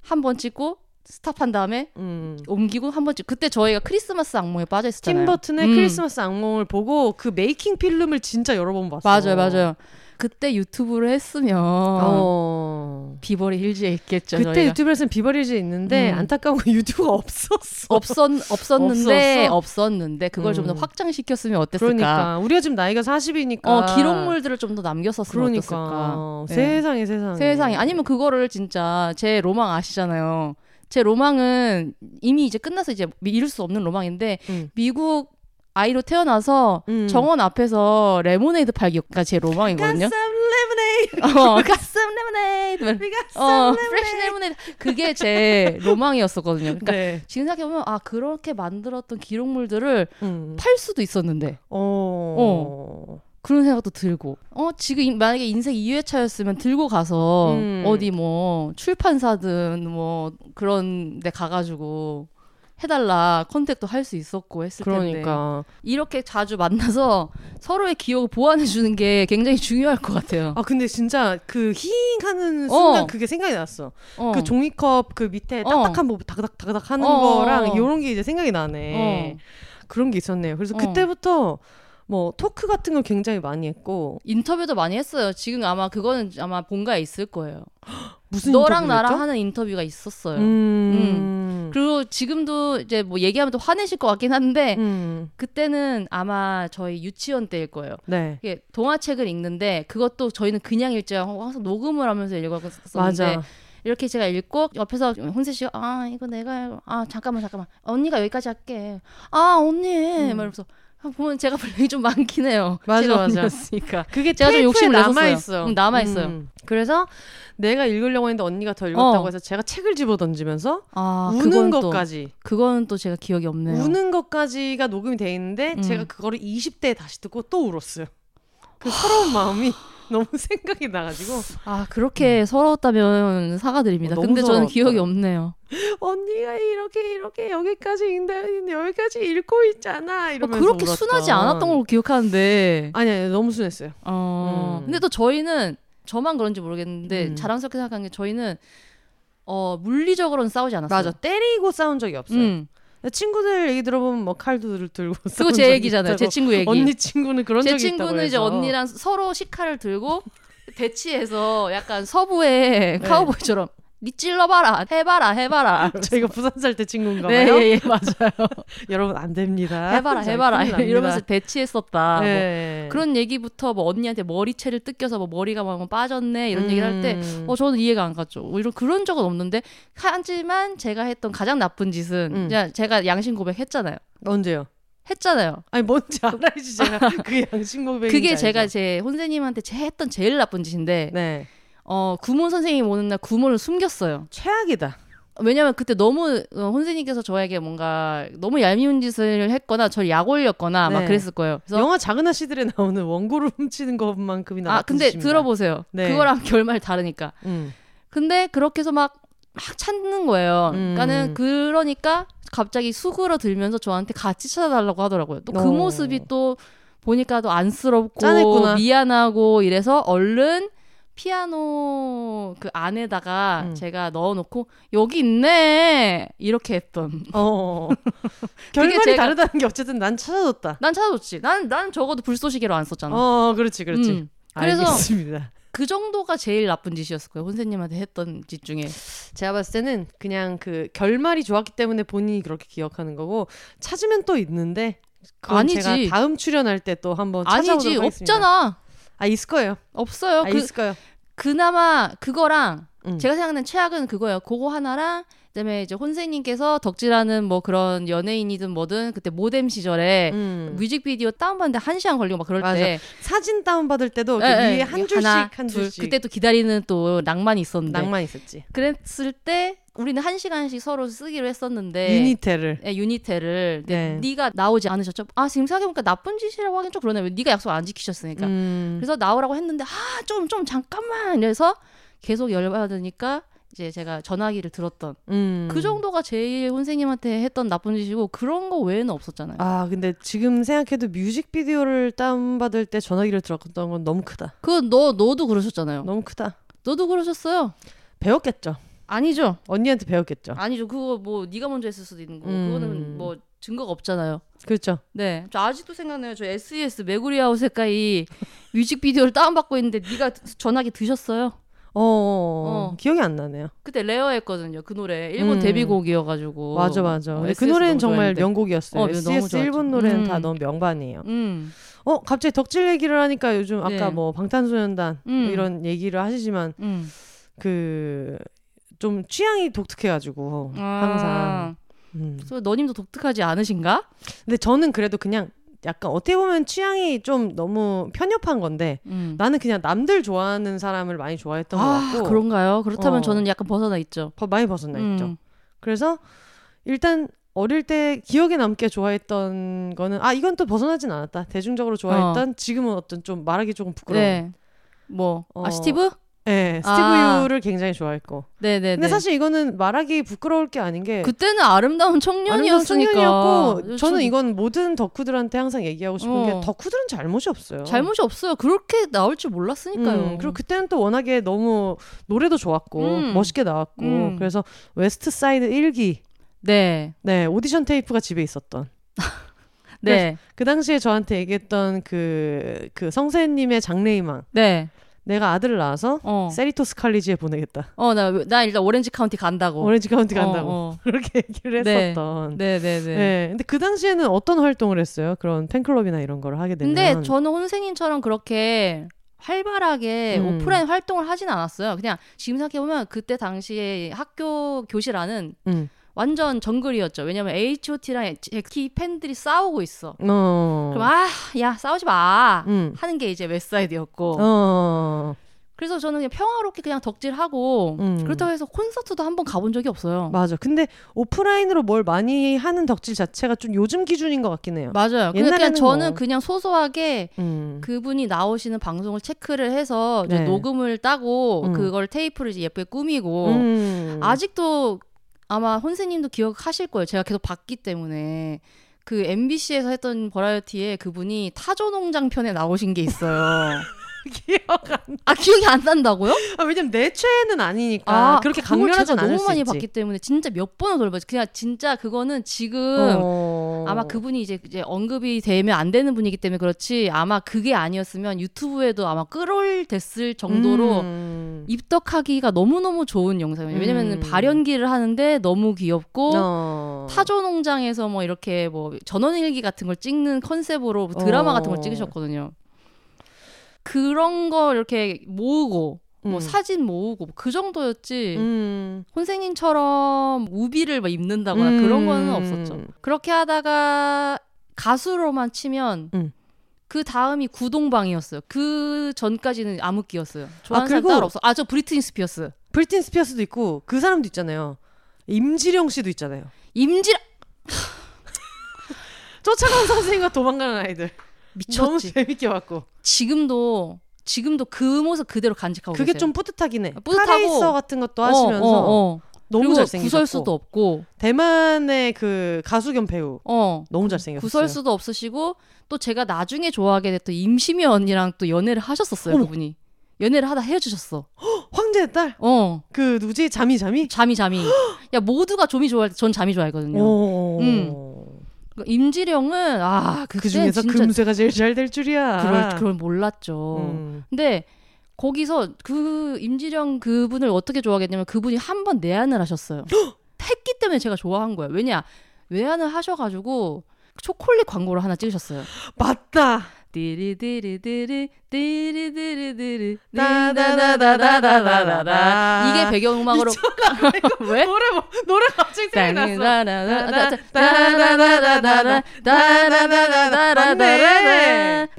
한 번 찍고 stop한 다음에 음. 옮기고 한번 찍고 그때 저희가 크리스마스 악몽에 빠져 있었잖아요. 팀 버튼의 음. 크리스마스 악몽을 보고 그 메이킹 필름을 진짜 여러 번 봤어. 맞아요, 맞아요. 그때 유튜브를 했으면 어. 비버리 힐즈에 있겠죠. 그때 저희가. 유튜브에서는 비버리 힐즈 있는데 음. 안타까운 건 유튜브가 없었어. 없었 없었는데 없었어? 없었는데 그걸 좀더 음. 확장시켰으면 어땠을까? 그러니까 우리가 지금 나이가 40이니까 어 기록물들을 좀 더 남겼었으면 그러니까 어땠을까? 네. 세상에 세상에 세상에 아니면 그거를 진짜 제 로망 아시잖아요. 제 로망은 이미 이제 끝나서 이제 이룰 수 없는 로망인데 음. 미국 아이로 태어나서 음. 정원 앞에서 레모네이드 팔기가 제 로망이거든요. Got some lemonade. 어, got some lemonade. We got 어, some fresh lemonade. 레모네이드. 그게 제 로망이었었거든요. 그러니까 네. 지금 생각해보면 아 그렇게 만들었던 기록물들을 음. 팔 수도 있었는데 어. 그런 생각도 들고 어 지금 이- 만약에 인생 2회차였으면 들고 가서 음. 어디 뭐 출판사든 뭐 그런 데 가가지고 해달라 contact도 할 수 있었고 했을 텐데 그러니까 이렇게 자주 만나서 서로의 기억을 보완해 주는 게 굉장히 중요할 것 같아요. 아 근데 진짜 그 히잉하는 순간 어. 그게 생각이 났어. 어. 그 종이컵 그 밑에 어. 딱딱한 뭐 다그닥 다그닥 하는 어, 거랑 어. 이런 게 이제 생각이 나네. 어. 그런 게 있었네요. 그래서 어. 그때부터 뭐 토크 같은 걸 굉장히 많이 했고 인터뷰도 많이 했어요. 지금 아마 그거는 아마 본가에 있을 거예요. 무슨 너랑 나랑 했죠? 하는 인터뷰가 있었어요. 음. 그리고 지금도 이제 뭐 얘기하면 또 화내실 것 같긴 한데 음. 그때는 아마 저희 유치원 때일 거예요. 네. 이게 동화책을 읽는데 그것도 저희는 그냥 읽지 않고 항상 녹음을 하면서 읽었었는데 맞아. 이렇게 제가 읽고 옆에서 혼세 씨가 아 이거 내가. 아 잠깐만 잠깐만 언니가 여기까지 할게 아 언니 음. 말면서 아, 보면 제가 분량이 좀 많긴 해요 맞아, 맞아. 언니였으니까 그게 제가 좀 욕심을 남아. 있어. 응, 남아 있어요. 음. 그래서 내가 읽으려고 했는데 언니가 더 읽었다고 어. 해서 제가 책을 집어 던지면서 아 우는 그건 또 것까지 그거는 또 제가 기억이 없네요 우는 것까지가 녹음이 돼 있는데 음. 제가 그거를 20대에 다시 듣고 또 울었어요. 그 서러운 마음이 너무 생각이 나가지고 아 그렇게 서러웠다면 사과드립니다 어, 근데 저는 서러웠다. 기억이 없네요 언니가 이렇게 이렇게 여기까지 읽는데 여기까지 읽고 있잖아 어, 이러면서 그렇게 울었던. 순하지 않았던 걸로 기억하는데 아니 아니 너무 순했어요. 어 음. 근데 또 저희는 저만 그런지 모르겠는데 음. 자랑스럽게 생각하는 게 저희는 어 물리적으로는 싸우지 않았어요 맞아 때리고 싸운 적이 없어요. 음. 친구들 얘기 들어보면 뭐 칼도 들고 그거 제 얘기잖아요. 제. 친구 얘기. 언니 친구는 그런 제 적이 있다고 친구는 이제. 언니랑 서로 식칼을 들고 대치해서 약간 서부의 네. 카우보이처럼 니 찔러봐라, 해봐라, 해봐라. 저희가 부산 살 때 친구인가 네, 봐요. 예, 예, 맞아요. 여러분 안 됩니다. 해봐라, 자, 해봐라. 이러면서 대치했었다. 뭐 네. 그런 얘기부터 뭐 언니한테 머리채를 뜯겨서 뭐 머리가 막 빠졌네 이런 얘기를 할때 음. 어, 저는 이해가 안 갔죠. 뭐 이런 그런 적은 없는데 하지만 제가 했던 가장 나쁜 짓은 음. 그냥 제가 양심 고백했잖아요. 언제요? 했잖아요. 아니 뭔지 알아야지 제가 그 양심 고백인지 그게 제가 알죠. 제 혼세님한테 제 했던 제일 나쁜 짓인데 네 어 구몬 선생님 오는 날 구몬을 숨겼어요. 최악이다. 왜냐면 그때 너무 어, 혼세님께서 저에게 뭔가 너무 얄미운 짓을 했거나 저를 약 올렸거나 막 네. 그랬을 거예요. 그래서 영화 작은 아씨들에 나오는 원고를 훔치는 것만큼이나 아 근데 짓입니다. 들어보세요. 네. 그거랑 결말 다르니까. 음. 근데 그렇게 해서 막, 막 찾는 거예요. 음. 그러니까는 그러니까 갑자기 수그러 들면서 저한테 같이 찾아달라고 하더라고요. 또그 어. 모습이 또 보니까 또 안쓰럽고 짠했구나. 미안하고 이래서 얼른 피아노 그 안에다가 음. 제가 넣어놓고 여기 있네 이렇게 했던. 어. 결말이 제가- 다르다는 게 어쨌든 난 찾아줬다. 난 찾아줬지. 난, 난 적어도 불쏘시개로 안 썼잖아. 어, 그렇지, 그렇지. 음. 그래서 알겠습니다. 그 정도가 제일 나쁜 짓이었을 거예요. 혼세님한테 했던 짓 중에. 제가 봤을 때는 그냥 그 결말이 좋았기 때문에 본인이 그렇게 기억하는 거고 찾으면 또 있는데 아니지. 다음 출연할 때 또 한번 찾아보도록 아니지 하겠습니다. 없잖아. 아 있을 거예요. 없어요. 아, 그, 있을 거예요. 그나마 그거랑 음. 제가 생각하는 최악은 그거예요. 그거 하나랑 그다음에 이제 혼세님께서 덕질하는 뭐 그런 연예인이든 뭐든 그때 모뎀 시절에 음. 뮤직비디오 다운받는데 한 시간 걸리고 막 그럴 맞아. 때 사진 다운 받을 때도 예, 이렇게 예, 위에 한 줄씩 하나, 한 둘. 줄씩 그때 또 기다리는 또 낭만이 있었는데 낭만 있었지. 그랬을 때 우리는 한 시간씩 서로 쓰기로 했었는데 유니테를. 예, 유니테를 네. 네. 가 나오지 않으셨죠? 아 지금 생각해보니까 나쁜 짓이라고 하긴 좀 그러네. 왜 네가 약속 안 지키셨으니까. 음. 그래서 나오라고 했는데 아좀좀 잠깐만 이래서 계속 열받으니까 이제 제가 전화기를 들었던 음. 그 정도가 제일 선생님한테 했던 나쁜 짓이고 그런 거 외에는 없었잖아요. 아 근데 지금 생각해도 뮤직비디오를 다운 받을 때 전화기를 들었던 건 너무 크다. 그건 너 너도 그러셨잖아요. 너무 크다. 너도 그러셨어요. 배웠겠죠. 아니죠. 언니한테 배웠겠죠. 아니죠. 그거 뭐 네가 먼저 했을 수도 있는 거고 음. 그거는 뭐 증거가 없잖아요. 그렇죠. 네, 저 아직도 생각나요. 저 SES 메구리아우 색깔이 뮤직비디오를 다운받고 있는데 네가 전화기 드셨어요. 어, 어, 어. 어. 기억이 안 나네요. 그때 레어했거든요. 그 노래 일본 음. 데뷔곡이어가지고. 맞아 맞아. 어, 그 노래는 정말 좋아했는데. 명곡이었어요. 어, SES 좋았죠. 일본 노래는 다 음. 너무 명반이에요. 음, 어 갑자기 덕질 얘기를 하니까 요즘 아까 네. 뭐 방탄소년단 뭐 음. 이런 얘기를 하시지만 음. 그 좀 취향이 독특해가지고 아, 항상. 음. 그래서 너님도 독특하지 않으신가? 근데 저는 그래도 그냥 약간 어떻게 보면 취향이 좀 너무 편협한 건데 음. 나는 그냥 남들 좋아하는 사람을 많이 좋아했던 것 아, 같고 그런가요? 그렇다면 어. 저는 약간 벗어나 있죠. 더 많이 벗어나 있죠. 음. 그래서 일단 어릴 때 기억에 남게 좋아했던 거는 아 이건 또 벗어나진 않았다. 대중적으로 좋아했던 지금은 어떤 좀 말하기 조금 부끄러운. 네. 뭐, 어. 아, 스티브? 네, 스티브 아. 유를 굉장히 좋아했고. 네네네. 근데 사실 이거는 말하기 부끄러울 게 아닌 게 그때는 아름다운 청년이었으니까. 청년이었고 저는 전- 이건 모든 덕후들한테 항상 얘기하고 싶은 어. 게 덕후들은 잘못이 없어요. 잘못이 없어요. 그렇게 나올 줄 몰랐으니까요. 음, 그리고 그때는 또 워낙에 너무 노래도 좋았고 음. 멋있게 나왔고 음. 그래서 웨스트 사이드 1기 네. 네 오디션 테이프가 집에 있었던 네. 그 당시에 저한테 얘기했던 그, 그 성세님의 장래희망 네. 내가 아들을 낳아서 어. 세리토스 칼리지에 보내겠다 어, 나, 나 일단 오렌지 카운티 간다고. 오렌지 카운티 간다고 어, 어. 그렇게 얘기를 네. 했었던 네, 네, 네. 네. 근데 그 당시에는 어떤 활동을 했어요? 그런 팬클럽이나 이런 걸 하게 되면 근데 저는 혼세님처럼 그렇게 활발하게 음. 오프라인 활동을 하진 않았어요. 그냥 지금 생각해보면 그때 당시에 학교 교실 안은 음. 완전 정글이었죠. 왜냐면 H.O.T랑 제키 팬들이 싸우고 있어. 어. 그럼 아, 야 싸우지 마. 음. 하는 게 이제 웹사이드였고. 어. 그래서 저는 그냥 평화롭게 그냥 덕질하고 음. 그렇다고 해서 콘서트도 한 번 가본 적이 없어요. 맞아. 근데 오프라인으로 뭘 많이 하는 덕질 자체가 좀 요즘 기준인 것 같긴 해요. 맞아요. 옛날에는 그냥 저는 뭐. 그냥 소소하게 음. 그분이 나오시는 방송을 체크를 해서 네. 녹음을 따고 음. 그걸 테이프를 이제 예쁘게 꾸미고 음. 아직도 아마 혼세님도 기억하실 거예요. 제가 계속 봤기 때문에 그 MBC에서 했던 버라이어티에 그분이 타조 농장 편에 나오신 게 있어요. 기억 안 아 기억이 안 난다고요? 아, 왜냐면 내 최애는 아니니까 그렇게 그걸 강렬하진 않을 너무 수 많이 있지. 봤기 때문에 진짜 몇 번을 돌봤지. 그냥 진짜 그거는 지금 어. 아마 그분이 이제, 이제 언급이 되면 안 되는 분이기 때문에 그렇지 아마 그게 아니었으면 유튜브에도 아마 끌어올됐을 정도로 음. 입덕하기가 너무 너무 좋은 영상이에요. 왜냐면 음. 발연기를 하는데 너무 귀엽고 어. 타조 농장에서 뭐 이렇게 뭐 전원일기 같은 걸 찍는 컨셉으로 드라마 어. 같은 걸 찍으셨거든요. 그런 거 이렇게 모으고 뭐 음. 사진 모으고 뭐 그 정도였지. 음. 혼세님처럼 우비를 막 입는다거나 음. 그런 거는 없었죠. 그렇게 하다가 가수로만 치면 음. 그 다음이 구동방이었어요. 그 전까지는 암흑기였어요. 좋아하는 아, 사람 따로 없어. 아저 브리트니 스피어스. 브리튼 스피어스도 있고 그 사람도 있잖아요. 임지령 씨도 있잖아요. 임지랑 쫓아가는 선생님과 도망가는 아이들. 너무 미쳤지. 재밌게 봤고. 지금도 지금도 그 모습 그대로 간직하고 그게 계세요. 좀 뿌듯하긴 해. 뿌듯하고. 카레이서 같은 것도 어, 하시면서 어, 어. 너무 그리고 잘생겼고 구설수도 없고 대만의 그 가수 겸 배우 어 너무 잘생겼어요. 구설수도 없으시고 또 제가 나중에 좋아하게 됐던 임시미 언니랑 또 연애를 하셨었어요 어머. 그분이 연애를 하다 헤어지셨어 황제의 딸. 어 그 누구지? 잠이 잠이. 잠이 잠이 야 모두가 좀이 좋아할 때전 잠이 좋아했거든요 오. 음. 그 임지령은 아 그때 그 중에서 진짜 금세가 제일 잘 될 줄이야. 그럴 그걸 몰랐죠 음. 근데 거기서 그 임지령 그분을 어떻게 좋아하겠냐면 그분이 한 번 내한을 하셨어요. 했기 때문에 제가 좋아한 거예요. 왜냐 외환을 하셔가지고 초콜릿 광고를 하나 찍으셨어요. 맞다. 띠리디리디리 띠리디리디리 따다다다다다다다. 이게 배경음악으로 왜? 노래 뭐 노래 갑자기 생각났어.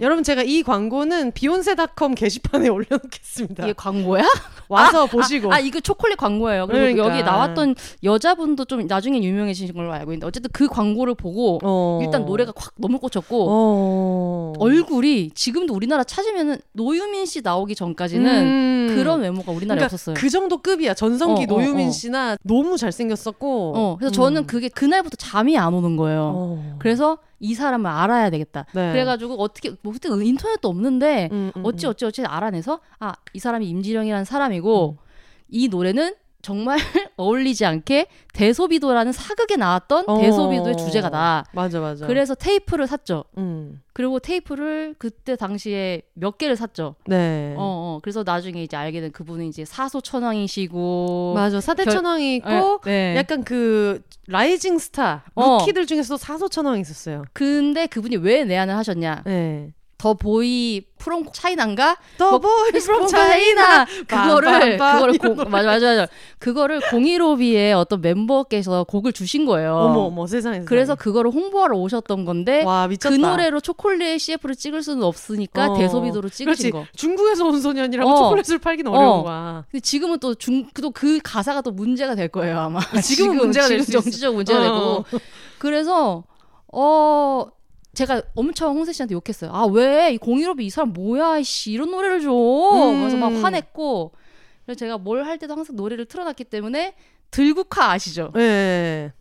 여러분 제가 이 광고는 비욘세닷컴 게시판에 올려놓겠습니다. 이게 광고야? 와서 보시고. 아 이거 초콜릿 광고예요. 그리고 그러니까. 여기 나왔던 여자분도 좀 나중에 유명해지신 걸로 알고 있는데 어쨌든 그 광고를 보고 어. 일단 노래가 확 너무 꽂혔고 어. 얼굴 이 지금도 우리나라 찾으면은 노유민 씨 나오기 전까지는 음. 그런 외모가 우리나라에 그러니까 없었어요. 그 정도 급이야. 전성기 어, 어, 노유민 어. 씨나 너무 잘생겼었고. 어, 그래서 음. 저는 그게 그날부터 잠이 안 오는 거예요. 어. 그래서 이 사람을 알아야 되겠다. 네. 그래가지고 어떻게 뭐 그때 인터넷도 없는데 음, 음, 어찌 음. 어찌 어찌 알아내서 아 이 사람이 임지령이라는 사람이고 이 노래는 정말 어울리지 않게 대소비도라는 사극에 나왔던 어. 대소비도의 주제가다. 맞아 맞아. 그래서 테이프를 샀죠. 음. 그리고 테이프를 그때 당시에 몇 개를 샀죠. 네. 어, 어. 그래서 나중에 이제 알게 된 그분은 이제 사소천왕이시고 맞아. 사대천왕이 있고 네. 약간 그 rising star 어. 루키들 중에서도 사소천왕이 있었어요. 근데 그분이 왜 내한을 하셨냐? 네. The Boy From China인가? The 뭐, from from China. 그거를 빰빰빰 그거를 맞아 맞아 맞아. 그거를 공일오비의 어떤 멤버께서 곡을 주신 거예요. 어머 어머 세상에. 그래서 그거를 홍보하러 오셨던 건데 와. 그 노래로 초콜릿 CF를 찍을 수는 없으니까 어. 대소비도로 찍으신 그렇지. 거. 중국에서 온 소년이라고 어. 초콜릿을 어려운 어. 거야. 근데 지금은 또 중, 또 그 가사가 또 문제가 될 거예요 아마. 지금은 문제가 지금 될수. 정치적 문제가 될 어. 그래서 어 제가 엄청 홍세 씨한테 욕했어요. 아 왜 이 공일오비 이 사람 뭐야 씨 이런 노래를 줘. 음. 그래서 막 화냈고. 그래서 제가 뭘 할 때도 항상 노래를 틀어놨기 때문에 들국화 아시죠? 네.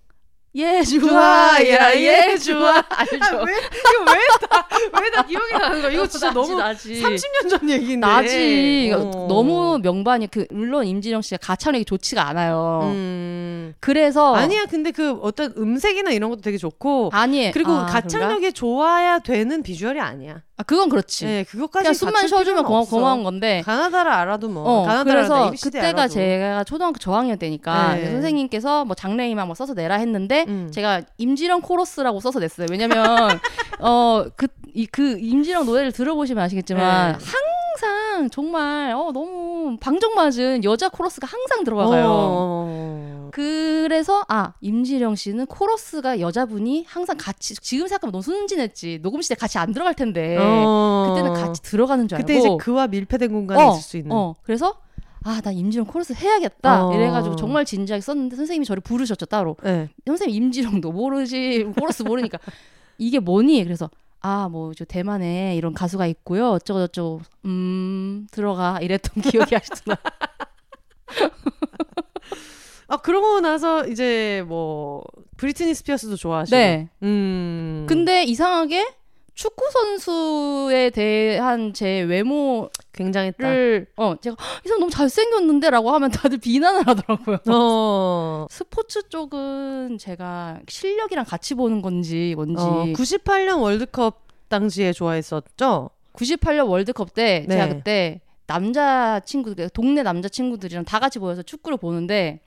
예 좋아 좋아, 야, 예 예, 좋아 알죠? 왜 이거 왜다왜 다 기억이 나는 거야? 이거 진짜 너무 나지. 30년 전 얘기인데. 나지 어. 너무 명반이 그 물론 임지령 씨가 가창력이 좋지가 않아요. 음. 그래서 아니야. 근데 그 어떤 음색이나 이런 것도 되게 좋고 아니 그리고 아, 그런가? 가창력이 좋아야 되는 비주얼이 아니야. 아 그건 그렇지. 네, 그것까지 그냥 숨만 쉬어주면 고마, 고마운 건데. 가나다를 알아도 뭐. 어, 가나다를 그래서 그때가 알아도. 제가 초등학교 저학년 때니까 네. 선생님께서 뭐 장래희망 뭐 써서 내라 했는데 음. 제가 임지령 코러스라고 써서 냈어요. 왜냐면 어그 이, 그 임지령 노래를 들어보시면 아시겠지만 네. 항상 정말 어 너무 방정맞은 여자 코러스가 항상 들어가요. 어. 그래서 아 임지령 씨는 코러스가 여자분이 항상 같이 지금 생각하면 너무 순진했지 녹음실에 같이 안 들어갈 텐데 어. 그때는 같이 들어가는 줄 알고 그때 이제 그와 밀폐된 공간에 어, 있을 수 있는. 어 그래서 아 나 임지령 코러스 해야겠다 어. 이래가지고 정말 진지하게 썼는데 선생님이 저를 부르셨죠 따로 네. 선생님 임지령도 모르지 코러스 모르니까 이게 뭐니 그래서 아 뭐 저 대만에 이런 가수가 있고요 어쩌고 저쩌고 음 들어가 이랬던 기억이 아직도 나 아 그러고 나서 이제 뭐 브리트니 스피어스도 좋아하시고. 네 음. 근데 이상하게 축구 선수에 대한 제 외모를 굉장했다. 어 제가 "헉, 이 사람 너무 잘생겼는데라고 하면 다들 비난을 하더라고요. 어. 스포츠 쪽은 제가 실력이랑 같이 보는 건지 뭔지 어, 98년 월드컵 당시에 좋아했었죠. 98년 월드컵 때 네. 제가 그때 남자 친구들 동네 남자 친구들이랑 다 같이 모여서 축구를 보는데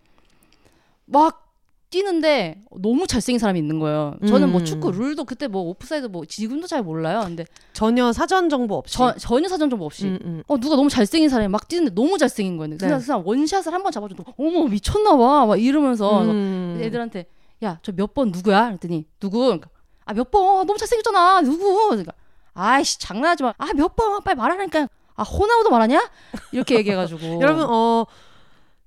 막 뛰는데 너무 잘생긴 사람이 있는 거예요. 저는 뭐 음. 축구 룰도 그때 뭐 오프사이드 뭐 지금도 잘 몰라요. 근데 전혀 사전 정보 없이. 저, 전혀 사전 정보 없이 음, 음. 어 누가 너무 잘생긴 사람이 막 뛰는데 너무 잘생긴 거예요. 네. 그 사람 원샷을 한 번 잡아줘도 어머 미쳤나 봐. 막 이러면서 음. 애들한테 야 저 몇 번 누구야? 그랬더니 누구? 아몇 번? 너무 잘생겼잖아. 누구? 그러니까 아이씨 장난하지 마. 아 몇 번? 빨리 말하라니까. 아 호나우도 말하냐? 이렇게 얘기해가지고 여러분 어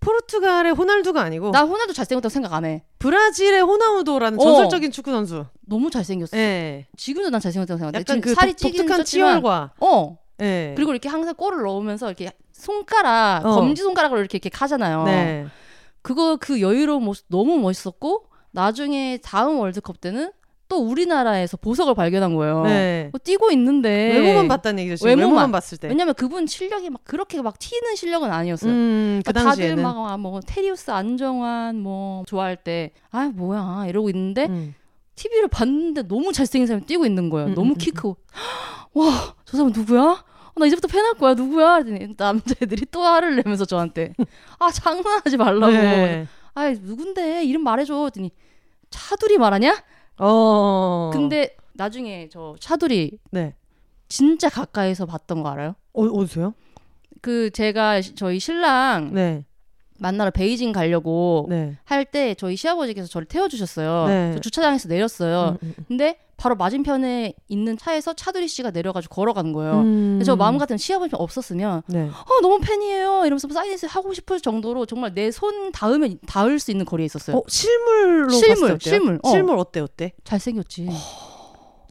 포르투갈의 호날두가 아니고 나 호날두 잘생겼다고 생각 안 해. 브라질의 호나우도라는 어. 전설적인 축구 선수. 너무 잘생겼어. 예. 지금도 난 잘생겼다고 생각해. 약간 그 살이 독, 찌긴 독특한 치열과 어. 예. 그리고 이렇게 항상 골을 넣으면서 이렇게 손가락, 어. 검지 손가락으로 이렇게 이렇게 하잖아요. 네. 그거 그 여유로운 모습 너무 멋있었고 나중에 다음 월드컵 때는 또 우리나라에서 보석을 발견한 거예요. 네. 뭐 뛰고 있는데 외모만 봤다는 얘기죠. 외모만. 외모만, 봤을 때. 왜냐면 그분 실력이 막 그렇게 막 튀는 실력은 아니었어요. 음, 그 그러니까 다들. 막뭐 테리우스 안정환 뭐 좋아할 때 아 뭐야 이러고 있는데 음. TV를 봤는데 너무 잘생긴 사람이 뛰고 있는 거예요. 음, 너무 음, 키 크고 와 저 사람 누구야? 어, 나 이제부터 팬할 거야 누구야? 남자애들이 또 화를 내면서 저한테 아 장난하지 말라고 네. 아 누군데 이름 말해줘 했더니 차두리 말하냐? 어. 근데 나중에 저 차두리 네. 진짜 가까이서 봤던 거 알아요? 어, 어디서요? 그 제가 시- 저희 신랑 네. 만나러 베이징 가려고 네. 할때 저희 시아버지께서 저를 태워주셨어요. 네. 저 주차장에서 내렸어요. 음, 음, 근데 바로 맞은편에 있는 차에서 차두리 씨가 내려가지고 걸어가는 거예요. 음. 저 마음 같은 시아버지 없었으면 네. 어 너무 팬이에요 이러면서 사인을 하고 싶을 정도로 정말 내 손 닿으면 닿을 수 있는 거리에 있었어요. 어, 실물로 실물, 봤을? 실물. 어. 실물 어때 어때? 잘생겼지.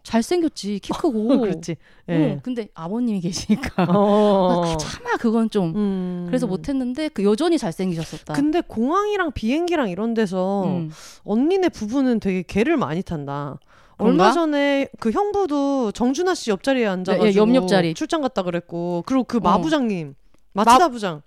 잘생겼지 키 크고. 그렇지. 예. 어, 근데 아버님이 계시니까 어. 아, 차마 그건 좀 음. 그래서 못했는데 그 여전히 잘생기셨었다. 근데 공항이랑 비행기랑 이런 데서 음. 언니네 부부는 되게 개를 많이 탄다. 그런가? 얼마 전에 그 형부도 정준하 씨 옆자리에 앉아가지고 예, 옆옆자리. 출장 갔다 그랬고 그리고 그 어. 마부장님 마츠다 부장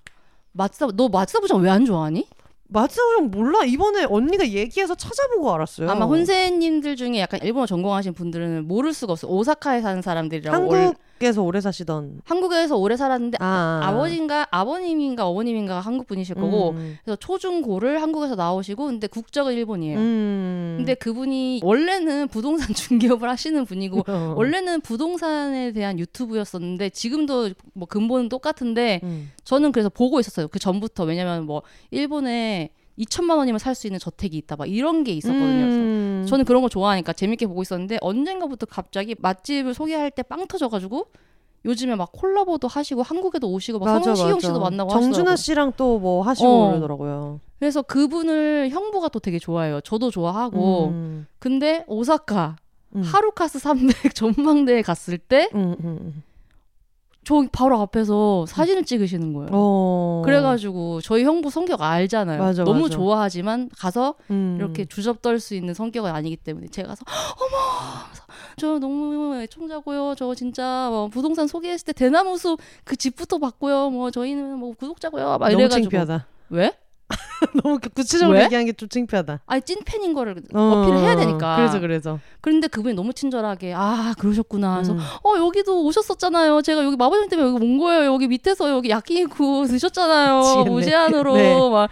마츠다 너 마츠다 부장 왜 안 좋아하니? 부장 몰라 이번에 언니가 얘기해서 찾아보고 알았어요. 아마 혼세님들 중에 약간 일본어 전공하신 분들은 모를 수가 없어. 오사카에 사는 사람들이라고. 원- 한국에서 오래 사시던 한국에서 오래 살았는데 아, 아, 버진가 아버님인가 어머님인가 한국 분이실 거고 음. 그래서 초중고를 한국에서 나오시고 근데 국적은 일본이에요. 음. 근데 그분이 원래는 부동산 중개업을 하시는 분이고 어. 원래는 부동산에 대한 유튜브였었는데 지금도 뭐 근본은 똑같은데 음. 저는 그래서 보고 있었어요. 그 전부터 왜냐면 뭐 일본에 2천만 원이면 살 수 있는 저택이 있다 막 이런 게 있었거든요. 그래서 음. 저는 그런 거 좋아하니까 재밌게 보고 있었는데 언젠가부터 갑자기 맛집을 소개할 때 빵 터져가지고 요즘에 막 콜라보도 하시고 한국에도 오시고 막 맞아, 성시경 맞아. 씨도 만나고 정준하 하시더라고요. 씨랑 또 뭐 하시고 어. 그러더라고요. 그래서 그분을 형부가 또 되게 좋아해요. 저도 좋아하고 음. 근데 오사카 음. 하루카스 300 전망대에 갔을 때 저 음. 바로 앞에서 사진을 찍으시는 거예요. 어. 그래가지고 저희 형부 성격 알잖아요. 맞아, 너무 맞아. 좋아하지만 가서 음. 이렇게 주접 떨 수 있는 성격은 아니기 때문에 제가 가서 어머 저 너무 애청자고요. 저 진짜 뭐 부동산 소개했을 때 대나무 숲 그 집부터 봤고요. 뭐 저희는 뭐 구독자고요. 막 너무 이래가지고 창피하다. 왜? 너무 구체적으로 왜? 얘기하는 게좀 창피하다. 아니 찐팬인 거를 어, 어필을 해야 되니까. 그래서 그래서. 그런데 그분이 너무 친절하게 아 그러셨구나. 그래서 음. 어 여기도 오셨었잖아요. 제가 여기 마법님 때문에 여기 온 거예요. 여기 밑에서 여기 야끼니쿠 드셨잖아요. 무제한으로 네. 막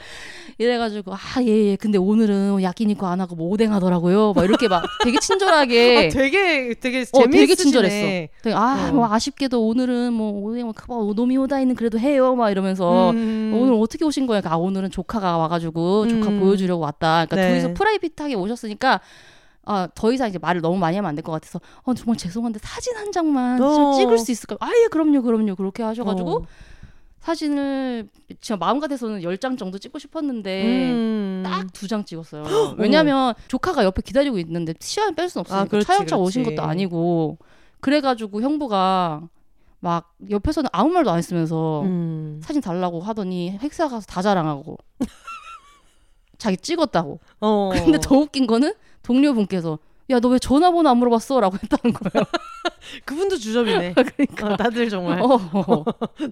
이래가지고 아예 예. 근데 오늘은 야끼니쿠 안 하고 뭐 오뎅 하더라고요. 막 이렇게 막 되게 친절하게. 아, 되게 되게 어, 되게. 친절했어. 되게 아, 어. 뭐 아쉽게도 오늘은 뭐 오늘 뭐 노미오다이는 그래도 해요. 막 이러면서 음. 오늘 어떻게 오신 거예요? 아 오늘은 조 카가 와가지고 조카 음. 보여주려고 왔다. 그러니까 네. 둘이서 프라이빗하게 오셨으니까 아, 더 이상 이제 말을 너무 많이 하면 안 될 것 같아서 어, 정말 죄송한데 사진 한 장만 좀 어. 찍을 수 있을까요? 아예 그럼요, 그럼요. 그렇게 하셔가지고 어. 사진을 제가 마음 같아서는 10장 정도 찍고 싶었는데 음. 딱두 장 찍었어요. 왜냐면 조카가 옆에 기다리고 있는데 시간을 뺄 수는 없으니까 아, 그렇지, 오신 그렇지. 것도 아니고 그래가지고 형부가 막 옆에서는 아무 말도 안 했으면서 음. 사진 달라고 하더니 획사 가서 다 자랑하고 자기 찍었다고. 어. 근데 더 웃긴 거는 동료분께서 야 너 왜 전화번호 안 물어봤어?라고 했다는 거예요. 그분도 주접이네. 그러니까 어, 다들 정말 어, 어.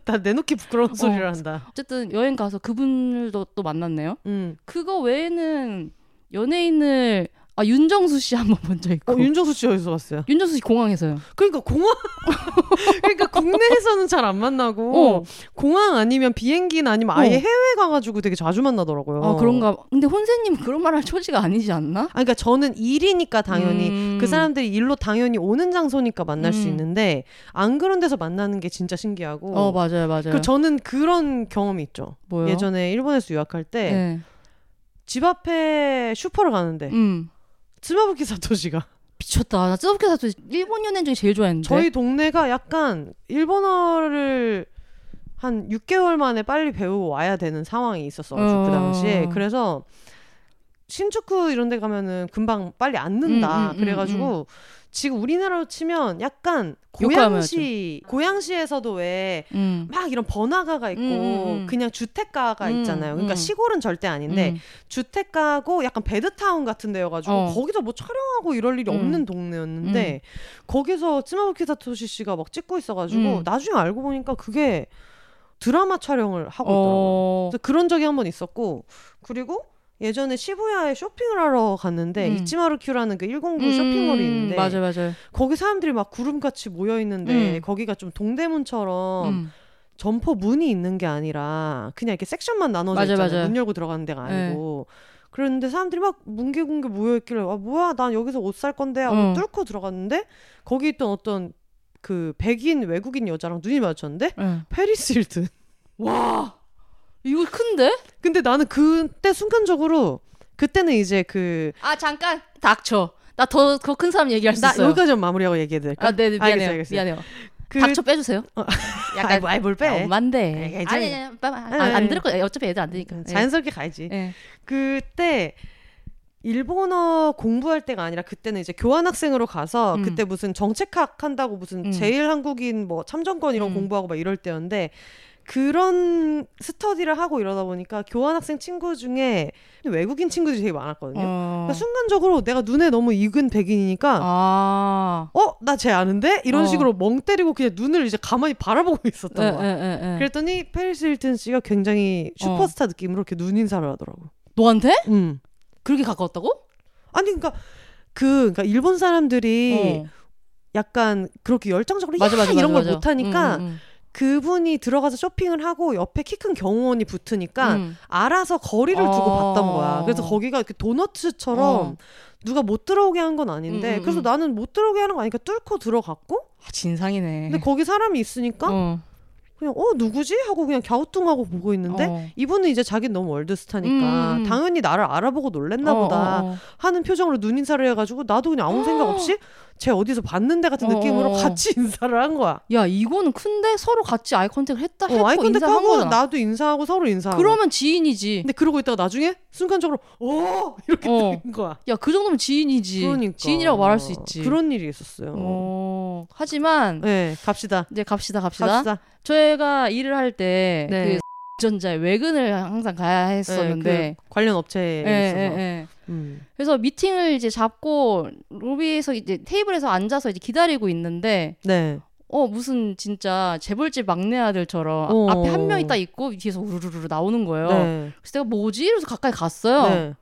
다 내놓기 부끄러운 소리를 어. 한다. 어쨌든 여행 가서 그분들도 또 만났네요. 음. 그거 외에는 연예인을 아 윤정수 씨 한번 본 적 있고 어, 윤정수 씨 어디서 봤어요? 윤정수 씨 공항에서요. 그러니까 공항 그러니까 국내에서는 잘 안 만나고 어. 공항 아니면 비행기나 아니면 아예 어. 해외 가가지고 되게 자주 만나더라고요. 아 그런가. 근데 혼세님 그런 말 할 처지가 아니지 않나? 아, 그러니까 저는 일이니까 당연히 음. 그 사람들이 일로 당연히 오는 장소니까 만날 수 음. 있는데 안 그런 데서 만나는 게 진짜 신기하고. 어 맞아요 맞아요. 그 저는 그런 경험이 있죠. 뭐요? 예전에 일본에서 유학할 때집 네. 앞에 슈퍼를 가는데 음. 츠마부키 사토시가 미쳤다. 나 뜨겁게 사도 일본 연예인 중에 제일 좋아했는데. 저희 동네가 약간 일본어를 한 6개월 만에 빨리 배우고 와야 되는 상황이 있었어가지고 그 어. 당시에 그래서 신축구 이런 데 가면은 금방 빨리 안 는다 음, 음, 음, 그래가지고 지금 우리나라로 치면 약간. 고양시 고양시에서도 왜막 음. 이런 번화가가 있고 음, 음, 음. 그냥 주택가가 음, 있잖아요. 그러니까 음. 시골은 절대 아닌데 음. 주택가고 약간 베드타운 같은 데여가지고 어. 거기서 뭐 촬영하고 이럴 일이 음. 없는 동네였는데 거기서 츠마부키 사토시 씨가 막 찍고 있어가지고 음. 나중에 알고 보니까 그게 드라마 촬영을 하고 있더라고요. 어. 그런 적이 한 번 있었고 그리고 예전에 시부야에 쇼핑을 하러 갔는데 음. 이치마루큐라는 그 109 음, 쇼핑몰이 있는데 맞아요, 맞아요. 거기 사람들이 막 구름같이 모여 있는데 음. 거기가 좀 동대문처럼 음. 점포 문이 있는 게 아니라 그냥 이렇게 섹션만 나눠져 맞아요, 있잖아요. 맞아요. 네. 문 열고 들어가는 데가 아니고. 그랬는데 사람들이 막 뭉게뭉게 모여 있길래 아 뭐야 난 여기서 옷 살 건데 하고 어. 뚫고 들어갔는데 거기 있던 어떤 그 백인 외국인 여자랑 눈이 마주쳤는데 예. 페리스 힐튼. 와, 이거 큰데? 근데 나는 그때 순간적으로 그때는 이제 그 아 잠깐 닥쳐. 나 더 더 큰 사람 얘기할 수 나 있어요. 여기까지 마무리하고 얘기해도 될까? 아, 네, 네 미안해요. 알겠어요, 알겠어요. 미안해요. 그 닥쳐 빼주세요. 약간 아이, 뭘 빼? 아, 엄만데. 아니, 아이, 아니, 아니, 안, 네, 안 네. 들을 거야. 어차피 애들 안 되니까. 예. 자연스럽게 가야지. 예. 그때 일본어 공부할 때가 아니라 그때는 이제 교환학생으로 가서 음. 그때 무슨 정책학 한다고 무슨 음. 제일 한국인 뭐 참정권 이런 음. 공부하고 막 이럴 때였는데 그런 스터디를 하고 이러다 보니까 교환학생 친구 중에 외국인 친구들이 되게 많았거든요. 어. 그러니까 순간적으로 내가 눈에 너무 익은 백인이니까 아. 어 나 쟤 아는데 이런 어. 식으로 멍 때리고 그냥 눈을 이제 가만히 바라보고 있었던 예, 거야. 예, 예, 예. 그랬더니 페리스 힐튼 씨가 굉장히 슈퍼스타 느낌으로 이렇게 눈 인사를 하더라고. 너한테? 음. 그렇게 가까웠다고? 아니 그러니까 그 그러니까 일본 사람들이 어. 약간 그렇게 열정적으로 맞아, 야 맞아, 이런 맞아, 걸 맞아. 못하니까 음, 음, 그분이 들어가서 쇼핑을 하고 옆에 키 큰 경호원이 붙으니까 음. 알아서 거리를 두고 어. 봤던 거야. 그래서 거기가 이렇게 도너츠처럼 어. 누가 못 들어오게 한 건 아닌데 음, 음, 그래서 음. 나는 못 들어오게 하는 거 아니까 뚫고 들어갔고 아, 진상이네. 근데 거기 사람이 있으니까 어. 그냥 어 누구지 하고 그냥 갸우뚱하고 보고 있는데 어. 이분은 이제 자기는 너무 월드스타니까 음, 음. 당연히 나를 알아보고 놀랬나 어, 보다 어, 어. 하는 표정으로 눈 인사를 해가지고 나도 그냥 아무 생각 없이 쟤 어디서 봤는데 같은 어, 느낌으로 어. 같이 인사를 한 거야. 야 이거는 큰데 서로 같이 아이 컨택을 했다 했고 어, 아이 컨택하고. 나도 인사하고 서로 인사하고. 그러면 지인이지. 근데 그러고 있다가 나중에 순간적으로 오 이렇게 어. 된 거야. 야 그 정도면 지인이지. 그러니까 지인이라고 말할 수 있지. 그런 일이 있었어요. 어. 하지만 네, 갑시다. 이제 갑시다 갑시다. 갑시다. 저희가 일을 할때그 네. 전자에 외근을 항상 가야 했었는데 네, 그 관련 업체에 예, 있어서. 예, 예. 음. 그래서 미팅을 이제 잡고 로비에서 이제 테이블에서 앉아서 이제 기다리고 있는데 네. 어 무슨 진짜 재벌집 막내 아들처럼 어. 앞에 한 명이 딱 있고 뒤에서 우르르르 나오는 거예요. 네. 그래서 내가 뭐지? 이러면서 가까이 갔어요. 네.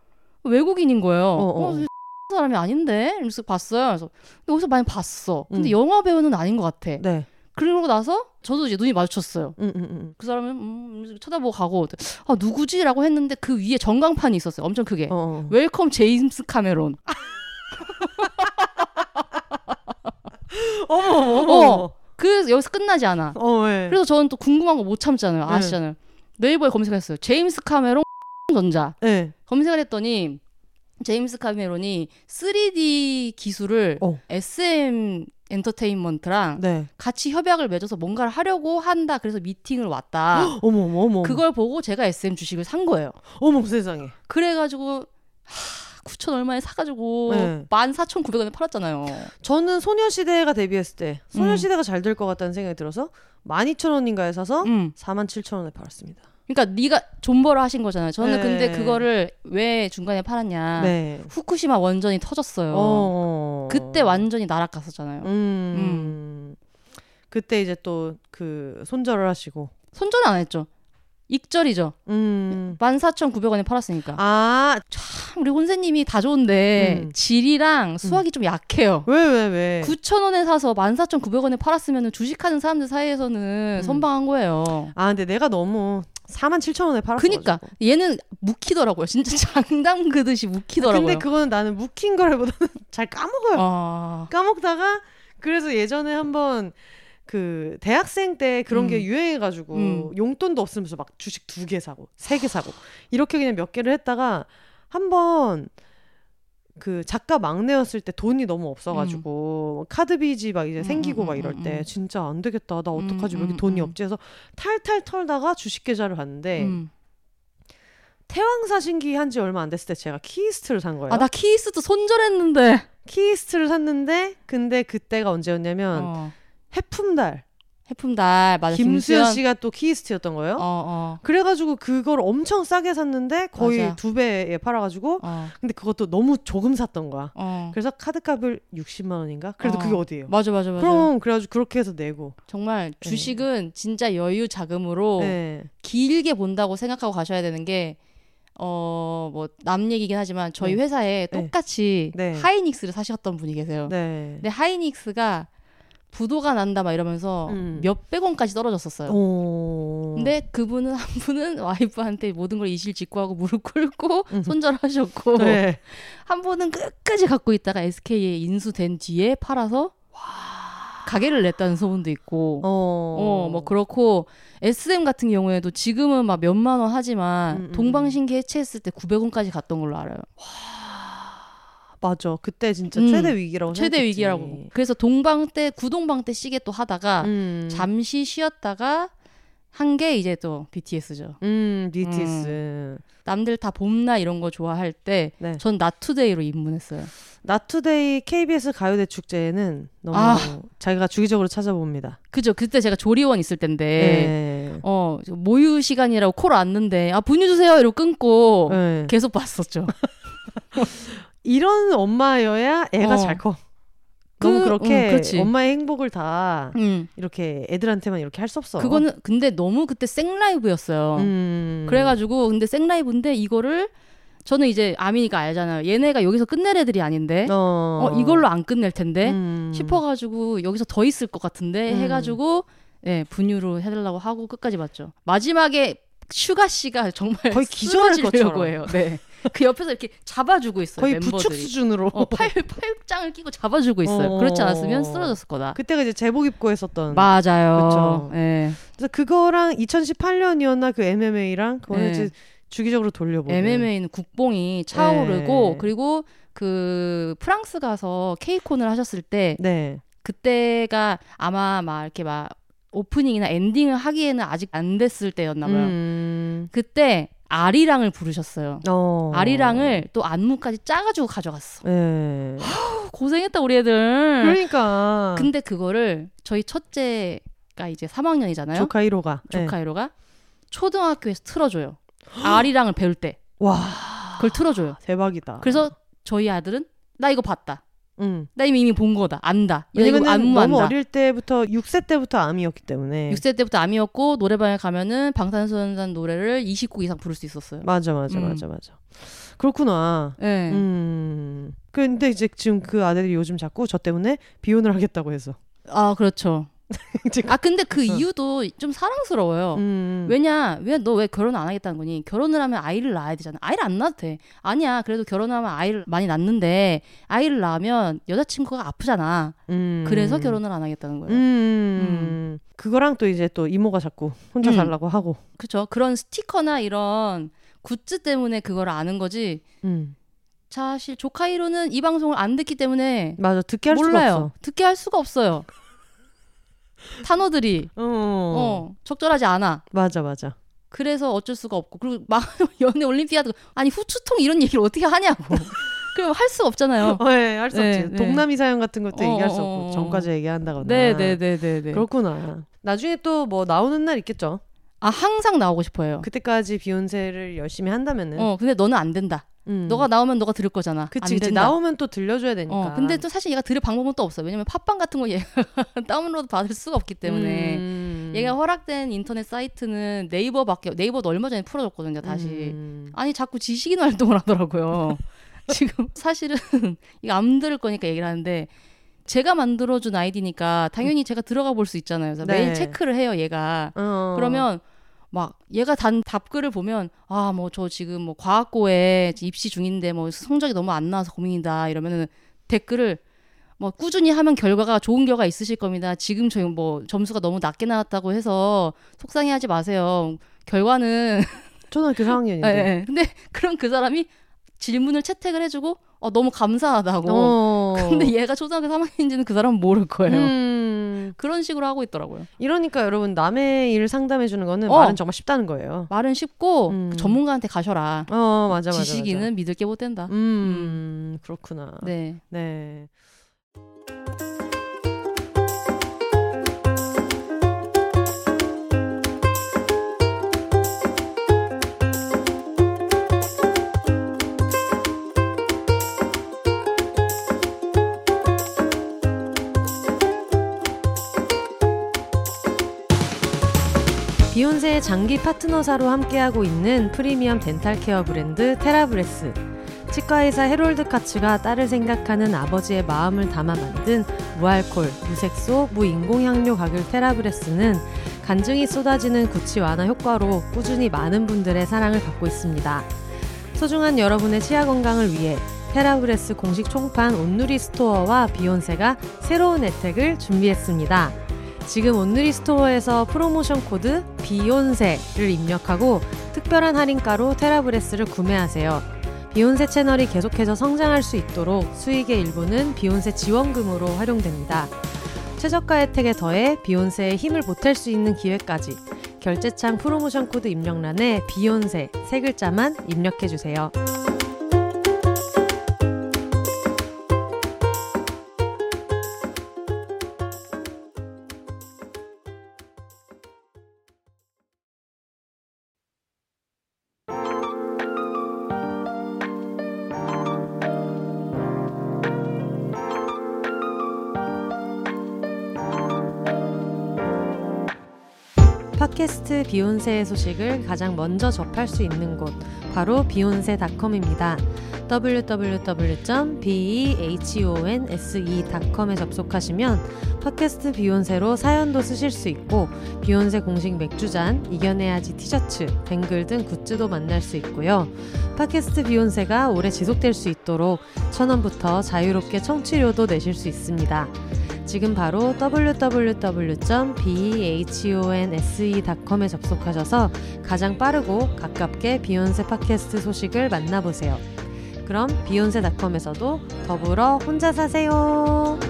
외국인인 거예요. 어, 어, 어. 사람이 아닌데? 이러면서 봤어요. 그래서 근데 어디서 많이 봤어. 근데 음. 영화 배우는 아닌 것 같아. 네. 그러고 나서 저도 이제 눈이 마주쳤어요. 음, 음, 음. 그 사람은 음, 쳐다보고 가고 아 누구지라고 했는데 그 위에 전광판이 있었어요. 엄청 크게. 어, 어. Welcome 제임스 카메론. 어머, 어머. 어. 그래서 여기서 끝나지 않아. 어, 네. 그래서 저는 또 궁금한 거 못 참잖아요. 네. 아시잖아요. 네이버에 검색했어요. 제임스 카메론 전자. 네. 검색을 했더니 제임스 카메론이 3D 기술을 어. SM 엔터테인먼트랑 네. 같이 협약을 맺어서 뭔가를 하려고 한다. 그래서 미팅을 왔다. 어머, 어머, 어머. 그걸 보고 제가 SM 주식을 산 거예요. 어머, 세상에. 그래가지고 하, 9천 얼마에 사가지고 네. 14,900원에 팔았잖아요. 저는 소녀시대가 데뷔했을 때 음. 소녀시대가 잘될 것 같다는 생각이 들어서 12,000원인가에 사서 음. 47,000원에 팔았습니다. 그러니까 네가 존버를 하신 거잖아요. 저는 네. 근데 그거를 왜 중간에 팔았냐. 네. 후쿠시마 원전이 터졌어요. 어. 그때 완전히 날아갔었잖아요. 음. 그때 이제 또 그 손절을 하시고. 손절은 안 했죠. 익절이죠. 음. 14,900원에 팔았으니까. 아, 참 우리 혼세님이 다 좋은데 음. 질이랑 수학이 좀 약해요. 왜, 왜, 왜? 9,000원에 사서 14,900원에 팔았으면 주식하는 사람들 사이에서는 음. 선방한 거예요. 아, 근데 내가 너무 47,000원에 팔았어. 그니까 얘는 묵히더라고요. 진짜 장담 그듯이 묵히더라고요. 근데 그거는 나는 묵힌 거라보다는 잘 까먹어요. 아, 까먹다가 그래서 예전에 한번 그 대학생 때 그런 게 음. 유행해가지고 음. 용돈도 없으면서 막 주식 두 개 사고 세 개 사고 이렇게 그냥 몇 개를 했다가 한번 그 작가 막내였을 때 돈이 너무 없어가지고 카드 빚이 막 이제 음, 생기고 음, 막 음, 이럴 음, 때 음. 진짜 안 되겠다 나 어떡하지 왜 음, 이렇게 돈이 음. 없지 해서 탈탈 털다가 주식 계좌를 봤는데 음. 태왕사신기 한 지 얼마 안 됐을 때 제가 키이스트를 산 거예요. 아, 나 키이스트도 손절했는데. 키이스트를 샀는데 근데 그때가 언제였냐면 어. 해품달 해품달 맞아. 김수현 김수현 씨가 또 키이스트였던 거예요. 어, 어. 그래가지고 그걸 엄청 싸게 샀는데 거의 맞아. 두 배에 팔아가지고 어. 근데 그것도 너무 조금 샀던 거야. 어. 그래서 카드값을 60만 원인가? 그래도 어. 그게 어디예요? 맞아 맞아 맞아. 그럼 그래가지고 그렇게 해서 내고. 정말 주식은 진짜 여유 자금으로 네. 길게 본다고 생각하고 가셔야 되는 게 어, 뭐, 남 얘기긴 하지만 저희 네. 회사에 네. 똑같이 네. 하이닉스를 사셨던 분이 계세요. 네. 근데 하이닉스가 부도가 난다 막 이러면서 음. 몇백 원까지 떨어졌었어요. 오. 근데 그분은 한 분은 와이프한테 모든 걸 이실직고하고 무릎 꿇고 음. 손절하셨고 네. 한 분은 끝까지 갖고 있다가 SK에 인수된 뒤에 팔아서 가게를 냈다는 소문도 있고 어. 어, 뭐 그렇고 SM 같은 경우에도 지금은 막 몇만 원 하지만 음, 음, 동방신기 해체했을 때 900원까지 갔던 걸로 알아요. 맞아. 그때 진짜 음. 최대 위기라고 최대 생각했지. 위기라고. 그래서 동방 때 구동방 때 시계 또 하다가 음. 잠시 쉬었다가 한 게 이제 또 BTS죠. 음, BTS. 남들 다 봄나 이런 거 좋아할 때 네. 전 나투데이로 입문했어요. 나투데이 KBS 가요대 축제에는 너무 아. 자기가 주기적으로 찾아봅니다. 그죠? 그때 제가 조리원 있을 때인데 네. 어 모유 시간이라고 콜 왔는데 아 분유 주세요 이러고 끊고 네. 계속 봤었죠. 이런 엄마여야 애가 어. 잘 커. 너무 그- 그렇게 응, 그렇지. 엄마의 행복을 다 음. 이렇게 애들한테만 이렇게 할 수 없어. 그거는 근데 너무 그때 생라이브였어요. 음. 그래가지고 근데 생라이브인데 이거를 저는 이제 아미니까 알잖아요. 얘네가 여기서 끝낼 애들이 아닌데 어, 어, 이걸로 안 끝낼 텐데 음. 싶어가지고 여기서 더 있을 것 같은데 음. 해가지고 예 분유로 해달라고 하고 끝까지 봤죠. 마지막에 슈가 씨가 정말 거의 기절할 것처럼. 해요. 네. 그 옆에서 이렇게 잡아주고 있어요. 거의 멤버들이. 부축 수준으로. 어, 팔 팔짱을 끼고 잡아주고 있어요. 어. 그렇지 않았으면 쓰러졌을 거다. 그때가 이제 제복 입고 했었던. 맞아요. 그쵸. 예. 그래서 그거랑 2018년이었나 그 MMA랑 그거는 네. 이제 주기적으로 돌려보고. MMA는 국뽕이 차오르고 네. 그리고 그 프랑스 가서 케이콘을 하셨을 때 네. 그때가 아마 막 이렇게 막 오프닝이나 엔딩을 하기에는 아직 안 됐을 때였나 봐요. 음. 그때 아리랑을 부르셨어요. 어. 아리랑을 또 안무까지 짜가지고 가져갔어. 네. 고생했다 우리 애들. 그러니까 근데 그거를 저희 첫째가 이제 3학년이잖아요. 조카 1호가 네. 조카이로가 초등학교에서 틀어줘요. 아리랑을 배울 때 와 그걸 틀어줘요. 대박이다. 그래서 저희 아들은 나 이거 봤다. 음. 나 이미 이미 본 거다. 안다. 왜냐면 안무 너무 안다. 어릴 때부터 6세 때부터 암이었기 때문에 6세 때부터 암이었고 노래방에 가면은 방탄소년단 노래를 20곡 이상 부를 수 있었어요. 맞아 맞아 음. 맞아 맞아. 그렇구나. 네. 음. 근데 이제 지금 그 아들이 요즘 자꾸 저 때문에 비혼을 하겠다고 해서. 아 그렇죠. 아 근데 그 이유도 좀 사랑스러워요. 음. 왜냐 왜 너 왜 결혼 안 하겠다는 거니? 결혼을 하면 아이를 낳아야 되잖아. 아이를 안 낳아도 돼. 아니야. 그래도 결혼하면 아이를 많이 낳는데 아이를 낳으면 여자친구가 아프잖아. 음. 그래서 결혼을 안 하겠다는 거예요. 음. 그거랑 또 이제 또 이모가 자꾸 혼자 음. 살라고 하고. 그렇죠. 그런 스티커나 이런 굿즈 때문에 그걸 아는 거지. 음. 사실 조카이로는 이 방송을 안 듣기 때문에 맞아 듣게 할 몰라요. 수가 듣게 할 수가 없어요. 단어들이 없어. 어. 어, 적절하지 않아. 맞아 맞아. 그래서 어쩔 수가 없고 그리고 막 연애 올림피아드 아니 후추통 이런 얘기를 어떻게 하냐고. 그럼 할 수가 없잖아요. 어, 네, 할수 네, 없지. 네. 동남이 사연 같은 것도 어, 얘기할 수 어, 없고 어. 전까지 얘기한다거나. 네 네 네 네 네. 그렇구나. 나중에 또 뭐 나오는 날 있겠죠. 아 항상 나오고 싶어요. 그때까지 비욘세를 열심히 한다면은. 어 근데 너는 안 된다. 음. 너가 나오면 너가 들을 거잖아. 그치 안 그치. 나오면 또 들려줘야 되니까. 어 근데 또 사실 얘가 들을 방법은 또 없어. 왜냐면 팟빵 같은 거 얘가 다운로드 받을 수가 없기 때문에. 음. 얘가 허락된 인터넷 사이트는 네이버밖에 네이버도 얼마 전에 풀어줬거든요 다시 음. 아니 자꾸 지식인 활동을 하더라고요 지금 사실은 이거 안 들을 거니까 얘기를 하는데 제가 만들어준 아이디니까 당연히 제가 들어가 볼 수 있잖아요 그래서 네. 매일 체크를 해요 얘가 어. 그러면 막 얘가 단 답글을 보면 아 뭐 저 지금 뭐 과학고에 입시 중인데 뭐 성적이 너무 안 나와서 고민이다 이러면은 댓글을 뭐 꾸준히 하면 결과가 좋은 결과 있으실 겁니다. 지금 저희 뭐 점수가 너무 낮게 나왔다고 해서 속상해하지 마세요. 결과는 초등학교 4학년인데. 예, 예. 근데 그럼 그 사람이 질문을 채택을 해주고 어, 너무 감사하다고. 어. 근데 얘가 초등학교 3학년인지는 그 사람은 모를 거예요. 음, 그런 식으로 하고 있더라고요. 이러니까 여러분 남의 일 상담해 주는 거는 어. 말은 정말 쉽다는 거예요. 말은 쉽고 음. 그 전문가한테 가셔라. 어 맞아 맞아. 지식인은 믿을 게 못 된다. 맞아. 음, 그렇구나. 네. 네. 비혼세의 장기 파트너사로 함께하고 있는 프리미엄 dental care 브랜드 테라브레스. 치과의사 해롤드 카츠가 딸을 생각하는 아버지의 마음을 담아 만든 무알콜, 무색소, 무인공향료 가글 테라브레스는 간증이 쏟아지는 구취 완화 효과로 꾸준히 많은 분들의 사랑을 받고 있습니다. 소중한 여러분의 치아 건강을 위해 테라브레스 공식 총판 온누리 스토어와 비혼세가 새로운 혜택을 준비했습니다. 지금 온누리 스토어에서 프로모션 코드 비혼세를 입력하고 특별한 할인가로 테라브레스를 구매하세요. 비혼세 채널이 계속해서 성장할 수 있도록 수익의 일부는 비혼세 지원금으로 활용됩니다. 최저가 혜택에 더해 비혼세의 힘을 보탤 수 있는 기회까지 결제창 프로모션 코드 입력란에 비혼세 세 글자만 입력해 주세요. 비욘세의 소식을 가장 먼저 접할 수 있는 곳 바로 비욘세닷컴입니다. www.behonse.com에 접속하시면 팟캐스트 비욘세로 사연도 쓰실 수 있고 비욘세 공식 맥주잔, 이겨내야지 티셔츠, 뱅글 등 굿즈도 만날 수 있고요. 팟캐스트 비욘세가 오래 지속될 수 있도록 천원부터 자유롭게 청취료도 내실 수 있습니다. 지금 바로 www.behonse.com에 접속하셔서 가장 빠르고 가깝게 비욘세 팟캐스트 소식을 만나보세요. 그럼 비욘세닷컴에서도 더불어 혼자 사세요.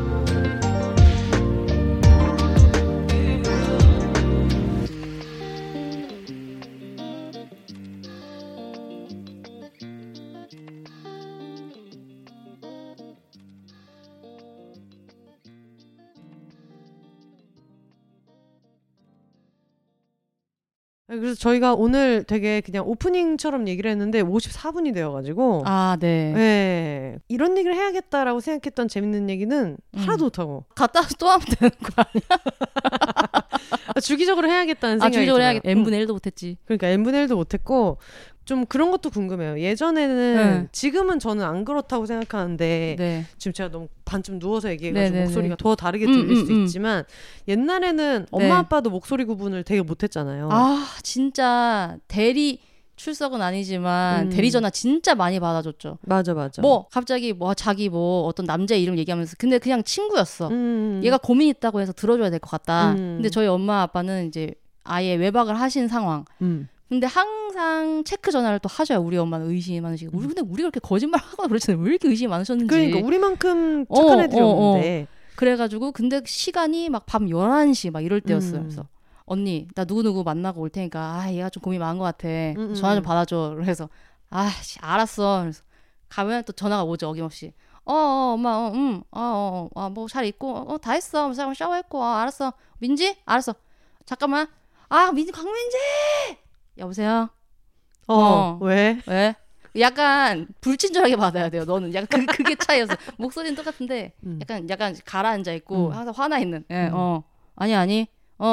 그래서 저희가 오늘 되게 그냥 오프닝처럼 얘기를 했는데 54분이 되어가지고 아, 네. 네. 이런 얘기를 해야겠다라고 생각했던 재밌는 얘기는 음. 하나도 못하고 갔다 와서 또 하면 되는 거 아니야? 아, 주기적으로 해야겠다는 아, 생각이 주기적으로 들어요. 해야겠다. 음. n분의 1도 못했지. 그러니까 n분의 1도 못했고 좀 그런 것도 궁금해요. 예전에는 네. 지금은 저는 안 그렇다고 생각하는데 네. 지금 제가 너무 반쯤 누워서 얘기해가지고 네네네. 목소리가 더 다르게 음, 들릴 음, 수도 음. 있지만 옛날에는 엄마 네. 아빠도 목소리 구분을 되게 못했잖아요. 아, 진짜 대리 출석은 아니지만 음. 대리 전화 진짜 많이 받아줬죠. 맞아 맞아. 뭐 갑자기 뭐 자기 뭐 어떤 남자 이름 얘기하면서 근데 그냥 친구였어. 음. 얘가 고민 있다고 해서 들어줘야 될 것 같다. 음. 근데 저희 엄마 아빠는 이제 아예 외박을 하신 상황. 음. 근데 항상 체크 전화를 또 하셔요. 우리 엄마는 의심이 많으시고. 우리 근데 우리가 그렇게 거짓말 하거나 그렇잖아요. 왜 이렇게 의심이 많으셨는지. 그러니까 우리만큼 어, 착한 애들이 어, 어. 없는데. 그래가지고 근데 시간이 막 밤 11시 막 이럴 때였어요. 음. 그래서 언니 나 누구누구 만나고 올 테니까 아 얘가 좀 고민 많은 것 같아. 음, 전화 좀 음. 받아줘. 그래서 아 씨, 알았어. 그래서 가면 또 전화가 오죠 어김없이. 어, 어 엄마 어, 음, 어, 어, 어, 뭐잘 있고, 어, 다 했어, 샤워 샤워했고, 어, 알았어, 민지, 알았어, 잠깐만, 아 민지 강민지, 여보세요, 어, 어. 왜? 왜? 약간 불친절하게 받아야 돼요. 너는 약간 그, 그게 차이였어. 목소리는 똑같은데 음. 약간 약간 가라앉아 있고 음. 항상 화나 있는. 예, 음. 어. 아니 아니. 어,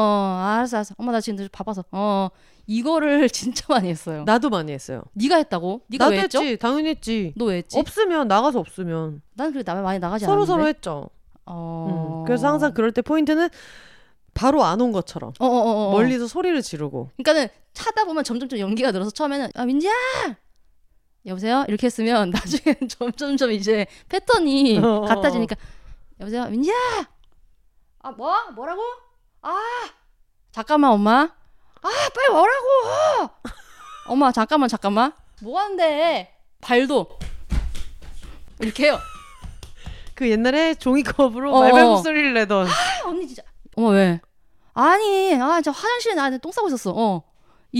알았어, 알았어. 엄마 나 지금 바빠서. 어. 이거를 진짜 많이 했어요. 나도 많이 했어요. 네가 했다고? 네가 나도 왜 했죠? 했지. 당연히 했지. 너 왜 했지? 없으면 나가서 없으면 난 그래 나 많이 나가지 서로 않았는데. 서로 했죠. 어. 음. 그래서 항상 그럴 때 포인트는 바로 안 온 것처럼 어, 어, 어, 어. 멀리서 소리를 지르고. 그러니까는 차다 보면 점점 좀 연기가 늘어서 처음에는 아 민지야! 여보세요? 이렇게 했으면 나중에는 점점점 이제 패턴이 어, 어, 같아지니까 여보세요? 민지야! 아 뭐? 뭐라고? 아! 잠깐만 엄마. 아 빨리 뭐라고! 엄마 잠깐만 잠깐만. 뭐 하는데 발도. 이렇게 해요. 그 옛날에 종이컵으로 어, 말발 어. 목소리를 내던. 아, 언니 진짜. 어머 왜? 아니, 아, 저 화장실에 나한테 똥 싸고 있었어. 어.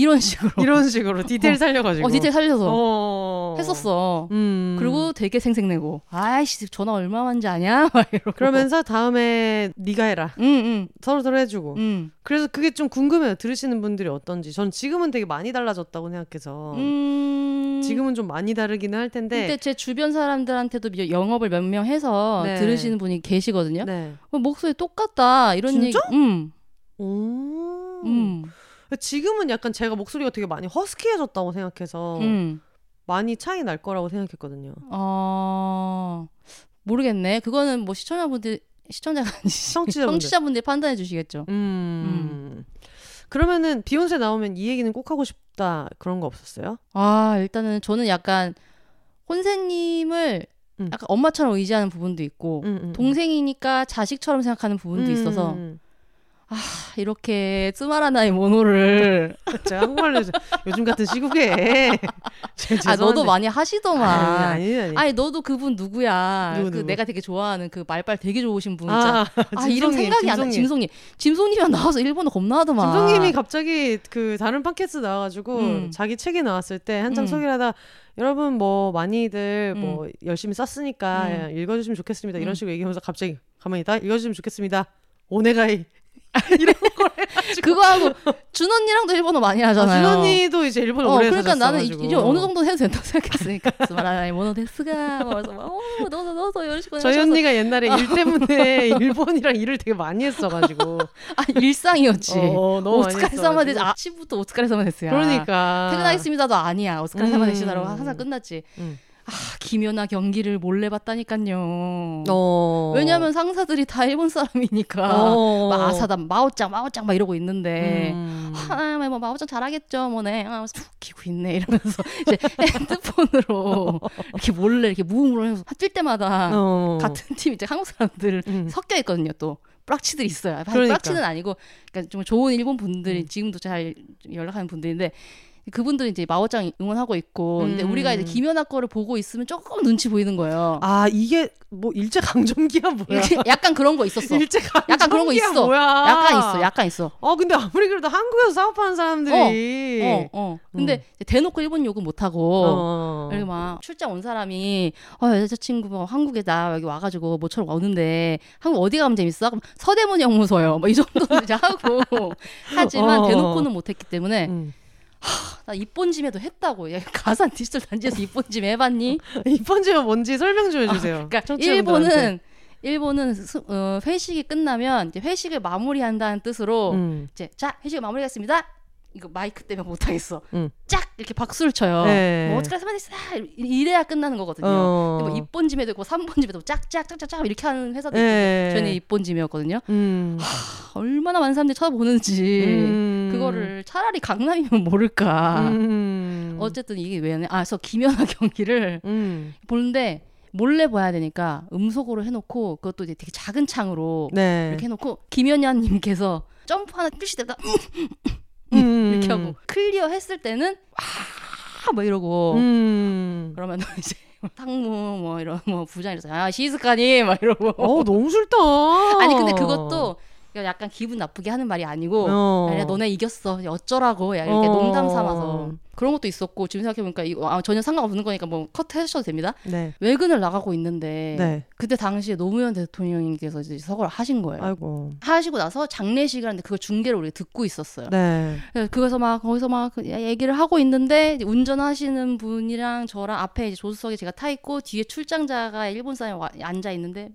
이런 식으로. 이런 식으로 디테일 살려가지고 어, 디테일 살려서 어. 했었어. 음. 그리고 되게 생색내고. 아이씨, 전화 얼마 만지 아냐? 막 이러고. 그러면서 다음에 네가 해라 응, 응, 서로 서로 해주고 응. 그래서 그게 좀 궁금해요 들으시는 분들이 어떤지 전 지금은 되게 많이 달라졌다고 생각해서 음. 지금은 좀 많이 다르기는 할 텐데 근데 제 주변 사람들한테도 영업을 몇 명 해서 네. 들으시는 분이 계시거든요. 네. 어, 목소리 똑같다 이런 진짜? 얘기. 음, 오. 음, 지금은 약간 제가 목소리가 되게 많이 허스키해졌다고 생각해서 음. 많이 차이 날 거라고 생각했거든요. 어 모르겠네. 그거는 뭐 시청자분들 시청자가 아니지 청취자분들. 청취자분들이 판단해 주시겠죠. 음. 그러면은 비욘세 나오면 이 얘기는 꼭 하고 싶다 그런 거 없었어요? 아 일단은 저는 약간 혼세님을 음. 약간 엄마처럼 의지하는 부분도 있고 음, 음. 동생이니까 자식처럼 생각하는 부분도 음, 있어서 음, 아, 이렇게 쯔마라나의 모노를 음. 제가 한국말로 요즘 같은 시국에 아 너도 많이 하시더만 아니 아니 아니. 아니 너도 그분 누구야? 누구, 그 누구? 내가 되게 좋아하는 그 말빨 되게 좋으신 분 있잖아. 아, 아, 이름 짐송님, 생각이 안 나. 짐송님. 짐송님. 짐송님이 나와서 일본어 겁나 하더만. 짐송님이 갑자기 그 다른 팟캐스트 나와가지고 음. 자기 책이 나왔을 때 한참 음. 소개를 하다 여러분 뭐 많이들 음. 뭐 열심히 썼으니까 음. 읽어주시면 좋겠습니다 이런 음. 식으로 얘기하면서 갑자기 가만히 있다 읽어주시면 좋겠습니다 오네가이 이런 걸 해가지고 그거 하고 준 언니랑도 일본어 많이 아, 하잖아요. 준 언니도 이제 일본어 어, 오래 그러니까 나는 이-. 이제 어느 정도 해도 된다고 생각했으니까. 쯔마라나의 모노 데스가. 그래서 막, 어, 너도 너도 이런 식으로 저희 하셔서. 언니가 옛날에 일 때문에 일본이랑 일을 되게 많이 했어가지고 아, 일상이었지. 어, 너무 많이 오스카레 사마 데스. 했어가지고. 아침부터 오스카레 사마 데스야. 그러니까 퇴근하겠습니다도 아니야. 오스카레사마 음. 데스다라고 항상 끝났지. 음. 아, 김연아 경기를 몰래 봤다니까요. 어. 왜냐면 상사들이 다 일본 사람이니까 어. 막 아사단 마오짱 마오짱 막 이러고 있는데 음. 하나 뭐 마오짱 잘하겠죠 뭐네 툭 키고 있네 이러면서 이제 핸드폰으로 이렇게 몰래 이렇게 무음으로 해서 뛸 때마다 어. 같은 팀 이제 한국 사람들 음. 섞여 있거든요 또 뿌락치들이 있어요 그러니까. 뿌락치는 아니고 그러니까 좀 좋은 일본 분들이 음. 지금도 잘 연락하는 분들인데 그분들이 이제 마오짱 응원하고 있고 근데 음. 우리가 이제 김연아 거를 보고 있으면 조금 눈치 보이는 거예요 아 이게 뭐 일제 강점기야 뭐야? 약간 그런 거 있었어 일제 강점기야 약간 그런 거 있어. 뭐야? 약간 있어, 약간 있어. 어 근데 아무리 그래도 한국에서 사업하는 사람들이 어, 어. 근데 이제 대놓고 일본 욕은 못 하고. 예. 어. 그리고 막 출장 온 사람이 어 여자친구가 한국에 나 여기 와가지고 모처럼 오는데 한국 어디 가면 재밌어? 그럼 서대문 영무소요. 뭐 이 정도는 이제 하고 하지만 어. 대놓고는 못했기 때문에 음. 나 입본짐에도 했다고. 야, 가산 디지털 단지에서 입본짐 해봤니? 이 번째가 뭔지 설명 좀 해주세요. 그러니까 청취자분들한테. 일본은 일본은 수- 어, 회식이 끝나면 이제 회식을 마무리한다는 뜻으로 음. 이제 자 회식 마무리하겠습니다. 이거 마이크 때문에 못하겠어. 음. 짝 이렇게 박수를 쳐요. 네. 뭐 수만 있어. 이래야 끝나는 거거든요. 어. 뭐 입본짐에도 있고 삼본짐에도 짝짝짝짝짝 이렇게 하는 회사도 있고 네. 저는 입본짐이었거든요. 음. 얼마나 많은 사람들이 쳐다보는지 음. 그거를 차라리 강남이면 모를까. 음. 어쨌든 이게 왜냐? 아, 그래서 김연아 경기를 음. 보는데 몰래 봐야 되니까 음소거로 해놓고 그것도 이제 되게 작은 창으로 네. 이렇게 해놓고 김연아님께서 점프 하나 뛰시다가 음. 이렇게 하고 clear 했을 때는 와뭐 이러고 음. 그러면 이제 상무 뭐 이런 뭐 부장이라서 아 시스카니 막 이러고 어 너무 싫다. 아니 근데 그것도 약간 기분 나쁘게 하는 말이 아니고 어. 야, 너네 이겼어 야, 어쩌라고 야 이렇게 어. 농담 삼아서 그런 것도 있었고 지금 생각해보니까 이거 아, 전혀 상관없는 거니까 뭐 컷 하셔도 됩니다 네. 외근을 나가고 있는데 네. 그때 당시에 노무현 대통령님께서 이제 서거를 하신 거예요 아이고. 하시고 나서 장례식을 하는데 그걸 중계를 우리가 듣고 있었어요 네. 그래서 막 거기서 막그 얘기를 하고 있는데 운전하시는 분이랑 저랑 앞에 이제 조수석에 제가 타 있고 뒤에 출장자가 일본 사람이 와- 앉아 있는데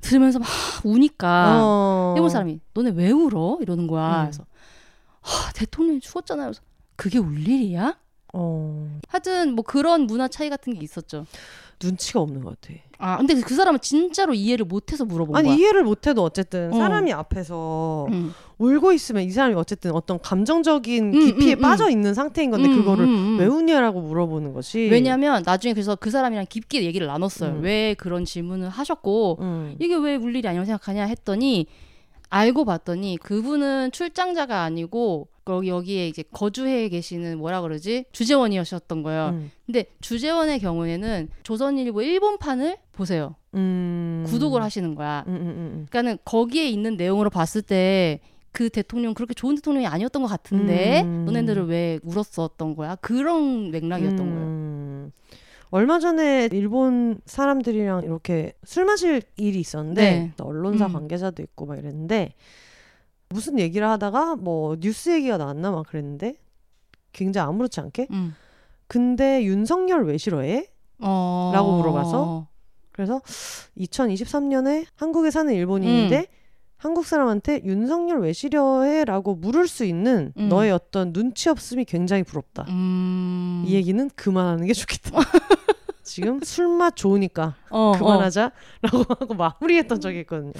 들으면서 막 우니까 어. 일본 사람이 너네 왜 울어 이러는 거야. 음. 그래서 하, 대통령이 죽었잖아요. 그래서 그게 울 일이야? 어. 하여튼 뭐 그런 문화 차이 같은 게 있었죠. 눈치가 없는 것 같아. 아 근데 그 사람은 진짜로 이해를 못해서 물어본 아니 거야. 이해를 못해도 어쨌든 어. 사람이 앞에서 음. 울고 있으면 이 사람이 어쨌든 어떤 감정적인 음, 깊이에 음, 음. 빠져 있는 상태인 건데 음, 그거를 음, 음. 왜 우냐라고 물어보는 것이 왜냐면 나중에 그래서 그 사람이랑 깊게 얘기를 나눴어요. 음. 왜 그런 질문을 하셨고 음. 이게 왜 울 일이 아니라고 생각하냐 했더니 알고 봤더니 그분은 출장자가 아니고 여기 여기에 이제 거주해 계시는 뭐라 그러지 주재원이셨던 거예요. 음. 근데 주재원의 경우에는 조선일보 일본판을 보세요. 음. 구독을 하시는 거야. 음, 음, 음, 그러니까는 거기에 있는 내용으로 봤을 때 그 대통령 그렇게 좋은 대통령이 아니었던 것 같은데 음. 너네들을 왜 울었었던 거야? 그런 맥락이었던 거예요. 음. 얼마 전에 일본 사람들이랑 이렇게 술 마실 일이 있었는데 네. 언론사 음. 관계자도 있고 막 이랬는데 무슨 얘기를 하다가 뭐 뉴스 얘기가 나왔나 막 그랬는데 굉장히 아무렇지 않게 음. 근데 윤석열 왜 싫어해? 어... 라고 물어봐서? 그래서 2023년에 한국에 사는 일본인인데 음. 한국 사람한테 윤석열 왜 싫어해? 라고 물을 수 있는 음. 너의 어떤 눈치 없음이 굉장히 부럽다. 음... 이 얘기는 그만하는 게 좋겠다. 지금 술맛 좋으니까 어, 어. 그만하자라고 하고 마무리했던 적이 있거든요.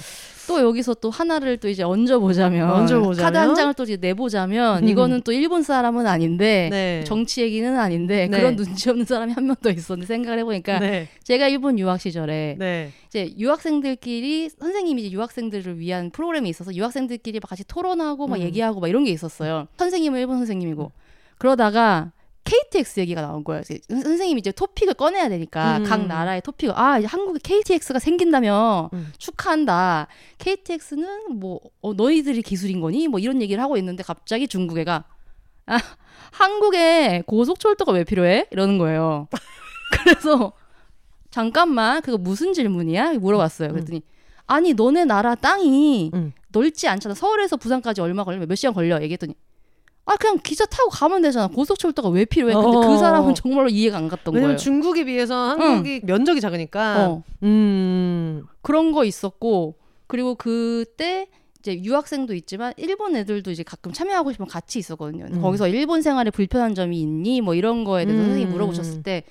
또 여기서 또 하나를 또 이제 얹어 보자면 얹어보자면? 카드 한 장을 또 이제 내보자면 음. 이거는 또 일본 사람은 아닌데 네. 정치 얘기는 아닌데 네. 그런 눈치 없는 사람이 한 명 더 있었는데 생각을 해보니까 네. 제가 일본 유학 시절에 네. 이제 유학생들끼리 선생님이 이제 유학생들을 위한 프로그램이 있어서 유학생들끼리 막 같이 토론하고 막 음. 얘기하고 막 이런 게 있었어요. 선생님은 일본 선생님이고 그러다가 KTX 얘기가 나온 거예요. 선- 선생님이 이제 토픽을 꺼내야 되니까 음. 각 나라의 토픽을 아 이제 한국에 KTX가 생긴다며 음. 축하한다. KTX는 뭐 어, 너희들이 기술인 거니? 뭐 이런 얘기를 하고 있는데 갑자기 중국 애가 아 한국에 고속철도가 왜 필요해? 이러는 거예요. 그래서 잠깐만 그거 무슨 질문이야? 물어봤어요. 그랬더니 아니 너네 나라 땅이 음. 넓지 않잖아. 서울에서 부산까지 얼마 걸려? 몇 시간 걸려? 얘기했더니 아 그냥 기차 타고 가면 되잖아. 고속철도가 왜 필요해? 근데 어. 그 사람은 정말로 이해가 안 갔던 왜냐면 거예요. 중국에 비해서 한국이 면적이 작으니까. 어. 음. 그런 거 있었고 그리고 그때 이제 유학생도 있지만 일본 애들도 이제 가끔 참여하고 싶으면 같이 있었거든요. 음. 거기서 일본 생활에 불편한 점이 있니? 뭐 이런 거에 대해서 음. 선생님이 물어보셨을 때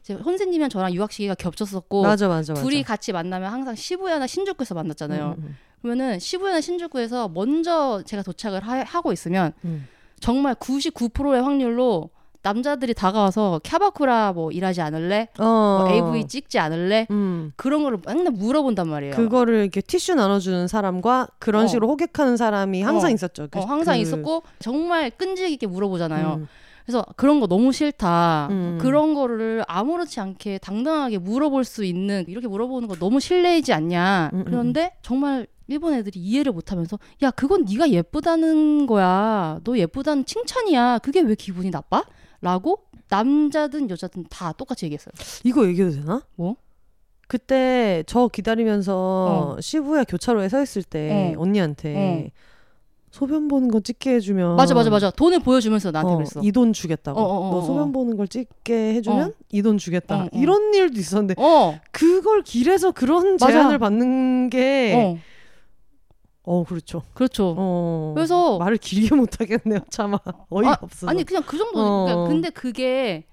이제 선생님이랑 저랑 유학 시기가 겹쳤었고 맞아 맞아 맞아. 둘이 같이 만나면 항상 시부야나 신주쿠에서 만났잖아요. 음, 음, 그러면은 시부야나 신주쿠에서 먼저 제가 도착을 하, 고 있으면 음. 정말 99%의 확률로 남자들이 다가와서 캬바쿠라 뭐 일하지 않을래? 어. 뭐 AV 찍지 않을래? 음. 그런 거를 맨날 물어본단 말이에요. 그거를 이렇게 티슈 나눠주는 사람과 그런 어. 식으로 호객하는 사람이 항상 어. 있었죠. 그- 어, 항상 그- 있었고 정말 끈질기게 물어보잖아요. 음. 그래서 그런 거 너무 싫다. 음. 그런 거를 아무렇지 않게 당당하게 물어볼 수 있는 이렇게 물어보는 거 너무 실례이지 않냐. 음, 음, 그런데 정말 일본 애들이 이해를 못하면서 야 그건 네가 예쁘다는 거야. 너 예쁘다는 칭찬이야. 그게 왜 기분이 나빠? 라고 남자든 여자든 다 똑같이 얘기했어요. 이거 얘기해도 되나? 뭐? 그때 저 기다리면서 어. 시부야 교차로에 서 있을 때 어. 언니한테 소변 보는 거 찍게 해주면 맞아 맞아 맞아. 돈을 보여주면서 나한테 어, 그랬어. 이 돈 주겠다고. 어, 어, 어, 너 어. 소변 보는 걸 찍게 해주면 어. 이돈 주겠다. 어, 어. 이런 일도 있었는데 어. 그걸 길에서 그런 맞아. 제안을 받는 게 어, 어. 그렇죠. 그렇죠. 어, 그래서- 말을 길게 못 하겠네요. 차마 어이가 아, 없어. 아니 그냥 그 정도. 어. 그러니까 근데 그게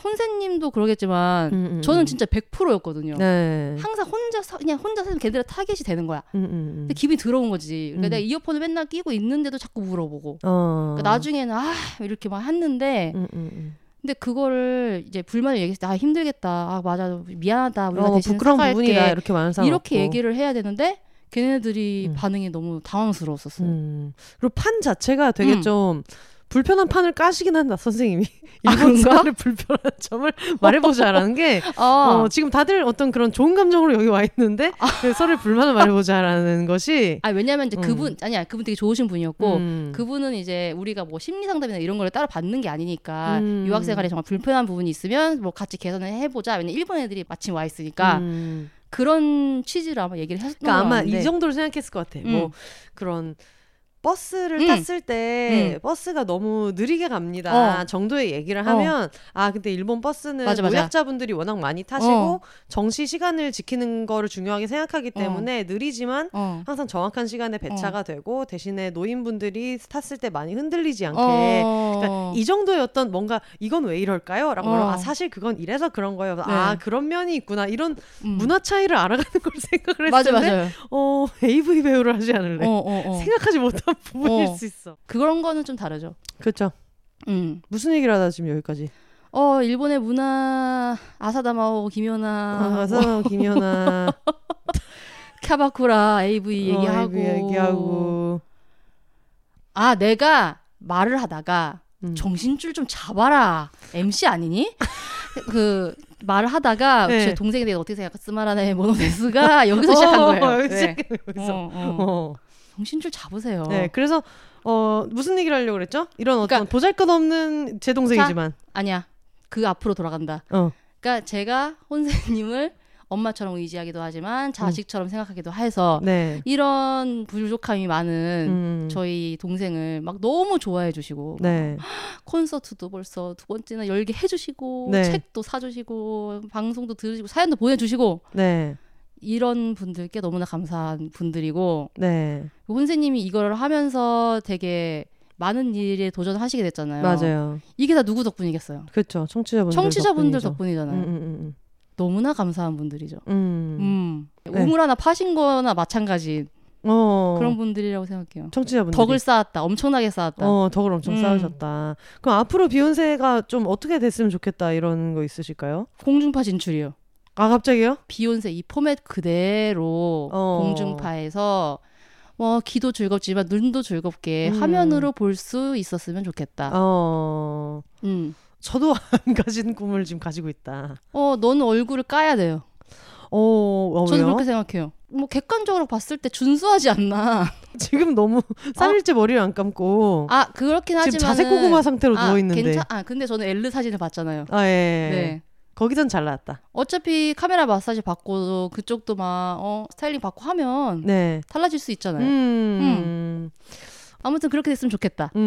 선생님도 그러겠지만 음, 음, 저는 음. 진짜 100%였거든요. 네. 항상 혼자 서, 그냥 혼자 서 걔들의 타겟이 되는 거야. 음, 음, 음. 근데 기분이 더러운 거지. 그러니까 음. 내가 이어폰을 맨날 끼고 있는데도 자꾸 물어보고. 어. 그러니까 나중에는 아 이렇게 막 했는데. 근데 그거를 이제 불만을 얘기했을 때 아 힘들겠다. 아 맞아 미안하다. 우리가 어, 대신 부끄러운 사과할게. 부분이다 이렇게 많은 사람 이렇게. 얘기를 해야 되는데 걔네들이 음. 반응이 너무 당황스러웠었어요. 음. 그리고 판 자체가 되게 음. 좀 불편한 판을 까시긴 한다 선생님이 아, 일본 그런가? 사람의 불편한 점을 말해보자라는 게 아, 어, 지금 다들 어떤 그런 좋은 감정으로 여기 와 있는데 그 서로의 불만을 말해보자라는 것이 아 왜냐면 이제 음. 그분 아니야 그분 되게 좋으신 분이었고 음. 그분은 이제 우리가 뭐 심리 상담이나 이런 걸 따로 받는 게 아니니까 음. 유학생활에 정말 불편한 부분이 있으면 뭐 같이 개선을 해보자. 왜냐면 일본 애들이 마침 와 있으니까 음. 그런 취지로 아마 얘기를 했던 그러니까 거 아마 같은데. 이 정도로 생각했을 것 같아. 음. 뭐 그런 버스를 음. 탔을 때 음. 버스가 너무 느리게 갑니다 어. 정도의 얘기를 하면 아 근데 일본 버스는 맞아, 맞아. 노약자분들이 워낙 많이 타시고 어. 정시 시간을 지키는 거를 중요하게 생각하기 어. 때문에 느리지만 어. 항상 정확한 시간에 배차가 되고 대신에 노인분들이 탔을 때 많이 흔들리지 않게 어. 그러니까 이 정도의 어떤 뭔가 이건 왜 이럴까요? 라고 어. 아 사실 그건 이래서 그런 거예요. 아 네. 그런 면이 있구나 이런 음. 문화 차이를 알아가는 걸 생각을 맞아 했을 때 맞아요. 어 AV 배우를 하지 않을래. 어, 어, 어. 생각하지 못한 부분일 어. 수 있어. 그런 거는 좀 다르죠. 그렇죠. 음. 무슨 얘기를 하다 지금 여기까지? 어 일본의 문화 아사다마오 김연아 아, 아사나 김연아. 캬바쿠라 AV 어, 얘기하고 AV 얘기하고. 아 내가 말을 하다가 음. 정신줄 좀 잡아라 MC 아니니? 그 말을 하다가 네. 제 동생에 대해 어떻게 생각하 스마라네 모노데스가 여기서 시작한 거예요. 어, 여기서 네. 시작한 거예요, 여기서. 어, 어. 어. 정신줄 잡으세요. 네, 그래서 어 무슨 얘기를 하려고 그랬죠? 이런 어떤 그러니까- 보잘것없는 제 동생이지만. 아니야. 그 앞으로 돌아간다. 어. 그러니까 제가 혼세님을 엄마처럼 의지하기도 하지만 자식처럼 생각하기도 해서 네. 이런 부족함이 많은 음. 저희 동생을 막 너무 좋아해 주시고 네. 콘서트도 벌써 두 번째나 열게 해주시고 네. 책도 사주시고 방송도 들으시고 사연도 보내주시고 네. 이런 분들께 너무나 감사한 분들이고 네. 혼세님이 이걸 하면서 되게 많은 일에 도전하시게 됐잖아요. 맞아요. 이게 다 누구 덕분이겠어요? 그렇죠. 청취자분들 청취자분들. 덕분이잖아요. 음, 음, 너무나 감사한 분들이죠. 음. 음. 음. 네. 우물 하나 파신 거나 마찬가지 어. 그런 분들이라고 생각해요. 청취자분들 덕을 쌓았다. 엄청나게 쌓았다. 어, 덕을 엄청 음. 쌓으셨다. 그럼 앞으로 비욘세가 좀 어떻게 됐으면 좋겠다 이런 거 있으실까요? 공중파 진출이요. 아, 갑자기요? 비욘세 이 포맷 그대로 어. 공중파에서 뭐 귀도 즐겁지만 눈도 즐겁게 음. 화면으로 볼 수 있었으면 좋겠다. 어. 음. 저도 안 가진 꿈을 지금 가지고 있다. 어, 너는 얼굴을 까야 돼요. 어, 어 저는? 그렇게 생각해요. 뭐 객관적으로 봤을 때 준수하지 않나. 지금 너무 쌀일째 머리를 안 감고 아 그렇긴 하지만 지금 자색 고구마 상태로 아, 누워 있는데. 괜찮. 아 근데 저는 엘르 사진을 봤잖아요. 아, 예. 네. 거기선 잘 나왔다. 어차피 카메라 마사지 받고 그쪽도 막 어, 스타일링 받고 하면 네. 달라질 수 있잖아요. 음. 아무튼 그렇게 됐으면 좋겠다. 음.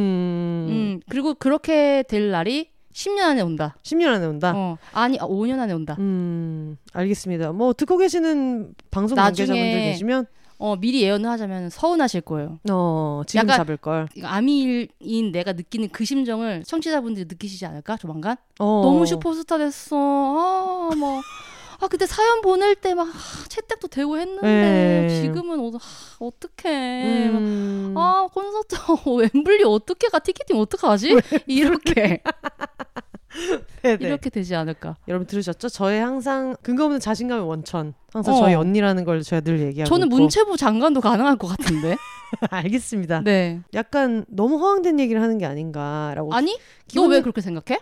음. 그리고 그렇게 될 날이 10년 안에 온다. 10년 안에 온다. 어. 아니, 아, 5년 안에 온다. 음, 알겠습니다. 뭐 듣고 계시는 방송 관계자분들 계시면 어, 미리 예언을 하자면 서운하실 거예요. 어, 지금 잡을 걸. 아미인 내가 느끼는 그 심정을 청취자분들이 느끼시지 않을까? 조만간? 어. 너무 슈퍼스타 됐어. 아, 뭐. 아, 그때 사연 보낼 때 막 채택도 되고 했는데 네. 지금은 어, 아, 어떡해. 음. 아, 콘서트 웸블리 어떻게 가? 티켓팅 어떡하지? 이렇게. 이렇게 되지 않을까? 여러분 들으셨죠? 저의 항상 근거 없는 자신감의 원천. 항상 어. 저희 언니라는 걸 제가 늘 얘기하고 저는 있고. 문체부 장관도 가능할 것 같은데. 알겠습니다. 네. 약간 너무 허황된 얘기를 하는 게 아닌가라고. 아니? 너 기분이- 왜 그렇게 생각해?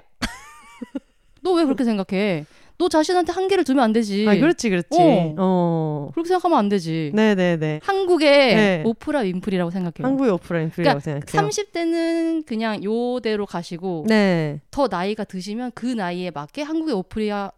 너 왜 그렇게 생각해? 너 자신한테 한계를 두면 안 되지. 아, 그렇지, 그렇지. 어. 어. 그렇게 생각하면 안 되지. 네네네. 한국의 네. 오프라 윈프리라고 생각해요. 한국의 오프라 윈프리라고 그러니까 생각해요. 30대는 그냥 요대로 가시고 네. 더 나이가 드시면 그 나이에 맞게 한국의 오프리아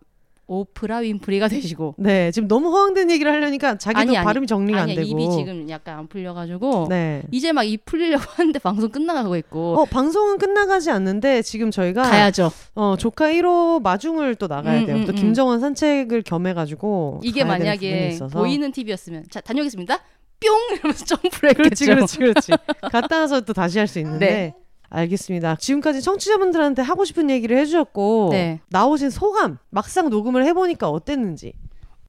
오프라 윈프리가 되시고 네. 지금 너무 허황된 얘기를 하려니까 자기도 아니, 아니. 발음이 정리가 아니야 안 되고. 입이 지금 약간 안 풀려가지고 네. 이제 막 입 풀리려고 하는데 방송 끝나가고 있고 어, 방송은 끝나가지 않는데 지금 저희가 가야죠. 어, 조카 1호 마중을 또 나가야 음, 돼요. 음, 또 음. 김정원 산책을 겸해가지고 이게 만약에. 보이는 TV였으면 자 다녀오겠습니다. 뿅 이러면서 점프를 했겠죠. 그렇지, 그렇지, 그렇지. 갔다 와서 또 다시 할 수 있는데. 네. 알겠습니다. 지금까지 청취자분들한테 하고 싶은 얘기를 해주셨고 네. 나오신 소감 막상 녹음을 해보니까 어땠는지.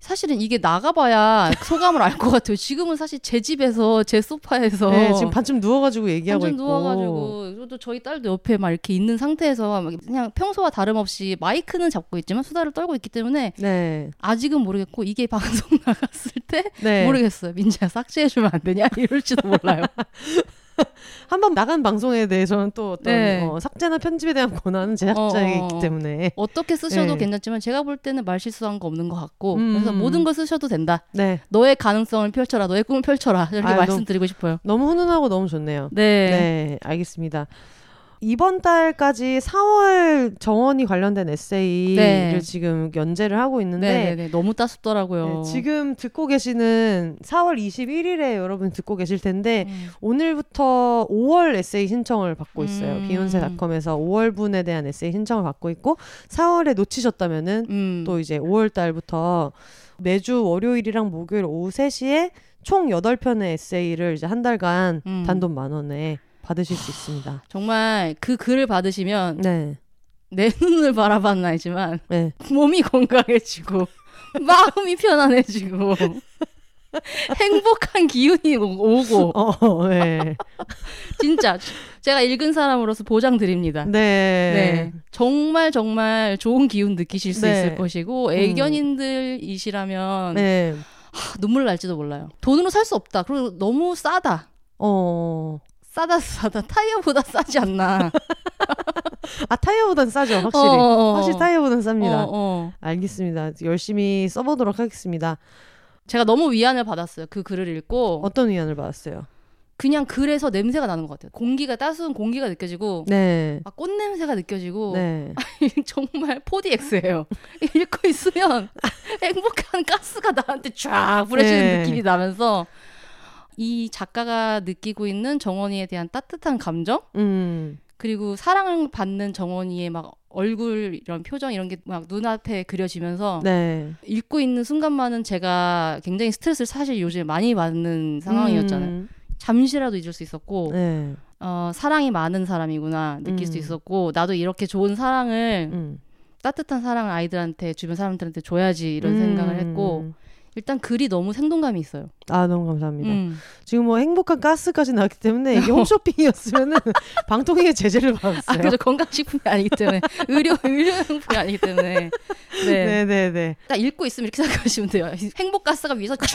사실은 이게 나가봐야 소감을 알 것 같아요. 지금은 사실 제 집에서 제 소파에서 네, 지금 반쯤 누워가지고 얘기하고 완전 있고. 누워가지고 또 저희 딸도 옆에 막 이렇게 있는 상태에서 막 그냥 평소와 다름없이 마이크는 잡고 있지만 수다를 떨고 있기 때문에 네, 아직은 모르겠고 이게 방송 나갔을 때 네. 모르겠어요. 민지야 삭제해주면 안 되냐 이럴지도 몰라요. 한번 나간 방송에 대해서는 또 어떤 네. 어, 삭제나 편집에 대한 권한은 제작자에게 어, 어, 있기 어. 때문에. 어떻게 쓰셔도 네. 괜찮지만 제가 볼 때는 말 실수한 거 없는 것 같고 음. 그래서 모든 걸 쓰셔도 된다. 네, 너의 가능성을 펼쳐라. 너의 꿈을 펼쳐라. 이렇게 아유, 말씀드리고 싶어요. 너무 훈훈하고 너무 좋네요. 네. 네, 알겠습니다. 이번 달까지 4월 정원이 관련된 에세이를 네. 지금 연재를 하고 있는데 네, 네, 네. 너무 따숩더라고요. 네, 지금 듣고 계시는 4월 21일에 여러분 듣고 계실 텐데 음. 오늘부터 5월 에세이 신청을 받고 있어요. 음. 비욘세닷컴에서 5월분에 대한 에세이 신청을 받고 있고 4월에 놓치셨다면은 음. 또 이제 5월 달부터 매주 월요일이랑 목요일 오후 3시에 총 8편의 에세이를 이제 한 달간 음. 단돈 만 원에 받으실 수 있습니다. 정말 그 글을 받으시면 네. 내 눈을 바라봐는 아니지만 네. 몸이 건강해지고 마음이 편안해지고 행복한 기운이 오- 오고 어, 네. 진짜 제가 읽은 사람으로서 보장 드립니다. 네. 네. 정말 정말 좋은 기운 느끼실 수 네. 있을 것이고 애견인들이시라면 네. 하, 눈물 날지도 몰라요. 돈으로 살 수 없다. 그리고 너무 싸다. 어. 싸다 싸다 타이어보다 싸지 않나. 아 타이어보단 싸죠 확실히. 어, 어, 어. 확실히 타이어보단 쌉니다. 어, 어. 알겠습니다. 열심히 써보도록 하겠습니다. 제가 너무 위안을 받았어요. 그 글을 읽고 어떤 위안을 받았어요? 그냥 글에서 냄새가 나는 것 같아요. 공기가 따스한 공기가 느껴지고 네. 아, 꽃 냄새가 느껴지고 네. 정말 4DX예요. 읽고 있으면 행복한 가스가 나한테 쫙 뿌려지는 네. 느낌이 나면서 이 작가가 느끼고 있는 정원이에 대한 따뜻한 감정 음. 그리고 사랑을 받는 정원이의 막 얼굴 이런 표정 이런 게 막 눈앞에 그려지면서 네. 읽고 있는 순간만은 제가 굉장히 스트레스를 사실 요즘에 많이 받는 상황이었잖아요. 음. 잠시라도 잊을 수 있었고 네. 어, 사랑이 많은 사람이구나 느낄 수 음. 있었고 나도 이렇게 좋은 사랑을 음. 따뜻한 사랑을 아이들한테 주변 사람들한테 줘야지 이런 생각을 했고 음. 일단 글이 너무 생동감이 있어요. 아 너무 감사합니다. 음. 지금 뭐 행복한 가스까지 나왔기 때문에 이게 홈쇼핑이었으면은 방통위의 제재를 아 받았어요. 그죠 건강식품이 아니기 때문에 의료 의료용품이 아니기 때문에 네. 네네네. 딱 읽고 있으면 이렇게 생각하시면 돼요. 행복 가스가 위에서 쫙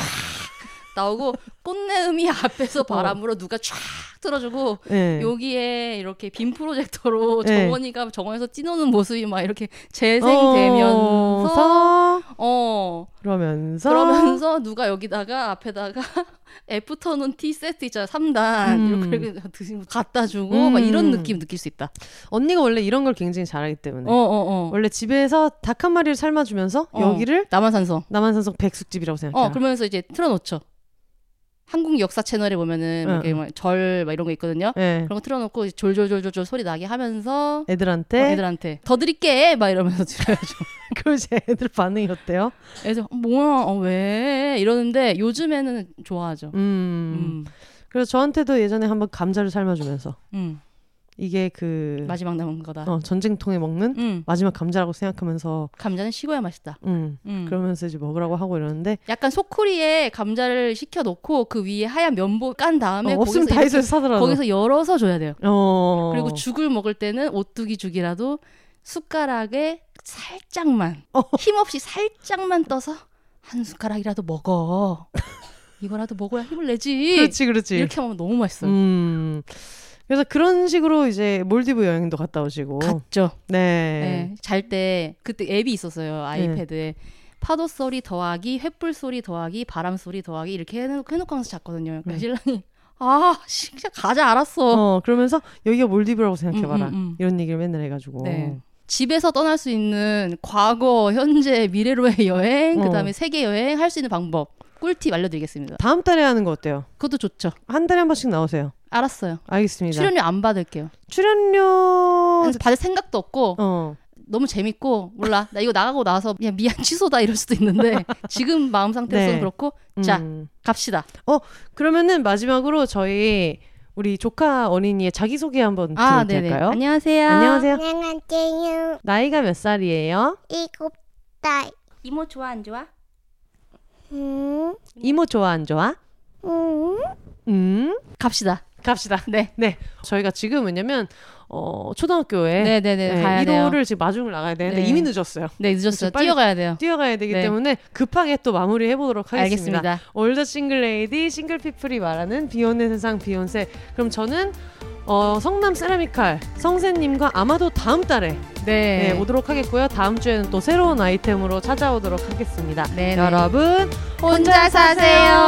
나오고 꽃내음이 앞에서 바람으로 누가 쫙 틀어주고 네. 여기에 이렇게 빔 프로젝터로 네. 정원이가 정원에서 찌노는 모습이 막 이렇게 재생되면서 어, 어 그러면서 그러면서 누가 여기다가 앞에다가 애프터눈 티 세트 있잖아 3단 음. 이렇게 드시고 갖다 주고 막 이런 음. 느낌 느낄 수 있다. 언니가 원래 이런 걸 굉장히 잘하기 때문에 어 어 어. 원래 집에서 닭 한 마리를 삶아주면서 어. 여기를 남한산성. 남한산성 백숙집이라고 생각해요. 어 그러면서 이제 틀어놓죠. 한국 역사 채널에 보면은 응. 이렇게 절막 이런 거 있거든요. 네. 그런 거 틀어놓고 졸졸졸졸 소리 나게 하면서 애들한테 어, 애들한테 더 드릴게 막 이러면서 드려야죠. 그럼 이제 애들 반응이 어때요? 애들 뭐야 어, 왜 이러는데 요즘에는 좋아하죠. 음. 음, 그래서 저한테도 예전에 한번 감자를 삶아주면서 음. 이게 그 마지막 남은 거다. 어, 전쟁통에 먹는 음, 마지막 감자라고 생각하면서 감자는 식어야 맛있다. 음. 음. 그러면서 이제 먹으라고 하고 이러는데 약간 소쿠리에 감자를 식혀 놓고 그 위에 하얀 면보 깐 다음에 어, 없으면 다이소에서 사더라도 거기서 열어서 줘야 돼요. 어. 그리고 죽을 먹을 때는 오뚜기 죽이라도 숟가락에 살짝만 어. 힘없이 살짝만 떠서 한 숟가락이라도 먹어. 이거라도 먹어야 힘을 내지. 그렇지 그렇지. 이렇게 하면 너무 맛있어요. 음. 그래서 그런 식으로 이제 몰디브 여행도 갔다 오시고. 갔죠. 네. 네. 잘 때 그때 앱이 있었어요 아이패드에 파도 소리 더하기 횃불 소리 더하기 바람 소리 더하기 이렇게 해놓고, 해놓고 하면서 잤거든요. 그러니까 네. 신랑이 아 진짜 가자 알았어. 어, 그러면서 여기가 몰디브라고 생각해봐라. 음, 음, 음. 이런 얘기를 맨날 해가지고. 네. 집에서 떠날 수 있는 과거, 현재, 미래로의 여행, 어. 그다음에 세계 여행 할 수 있는 방법 꿀팁 알려드리겠습니다. 다음 달에 하는 거 어때요? 그것도 좋죠. 한 달에 한 번씩 나오세요. 알았어요. 알겠습니다. 출연료 안 받을게요. 출연료. 받을 생각도 없고 어. 너무 재밌고 몰라 나 이거 나가고 나서 그냥 미안 취소다 이럴 수도 있는데 지금 마음 상태에서는 네. 그렇고 자 음. 갑시다. 그러면은 마지막으로 저희 우리 조카 어린이의 자기소개 한번 아. 될까요? 안녕하세요. 안녕하세요. 안녕하세요. 나이가 몇 살이에요? 일곱 달. 이모 좋아 안 좋아? 음, 이모 좋아 안 좋아? 음. 음. 갑시다. 갑시다. 네. 네. 저희가 지금 왜냐면 어 초등학교에 네네네 돼요. 1호를 지금 마중을 나가야 되는데 네. 이미 늦었어요. 네 늦었어요. 뛰어가야 돼요. 뛰어가야 되기 네. 때문에 급하게 또 마무리해 보도록 하겠습니다. 알겠습니다. All the single lady single people이 말하는 비혼의 세상 비혼세. 그럼 저는 어, 성남 세라미칼 성세님과 아마도 다음 달에 네. 네, 오도록 하겠고요. 다음 주에는 또 새로운 아이템으로 찾아오도록 하겠습니다. 네, 네. 여러분 혼자 사세요.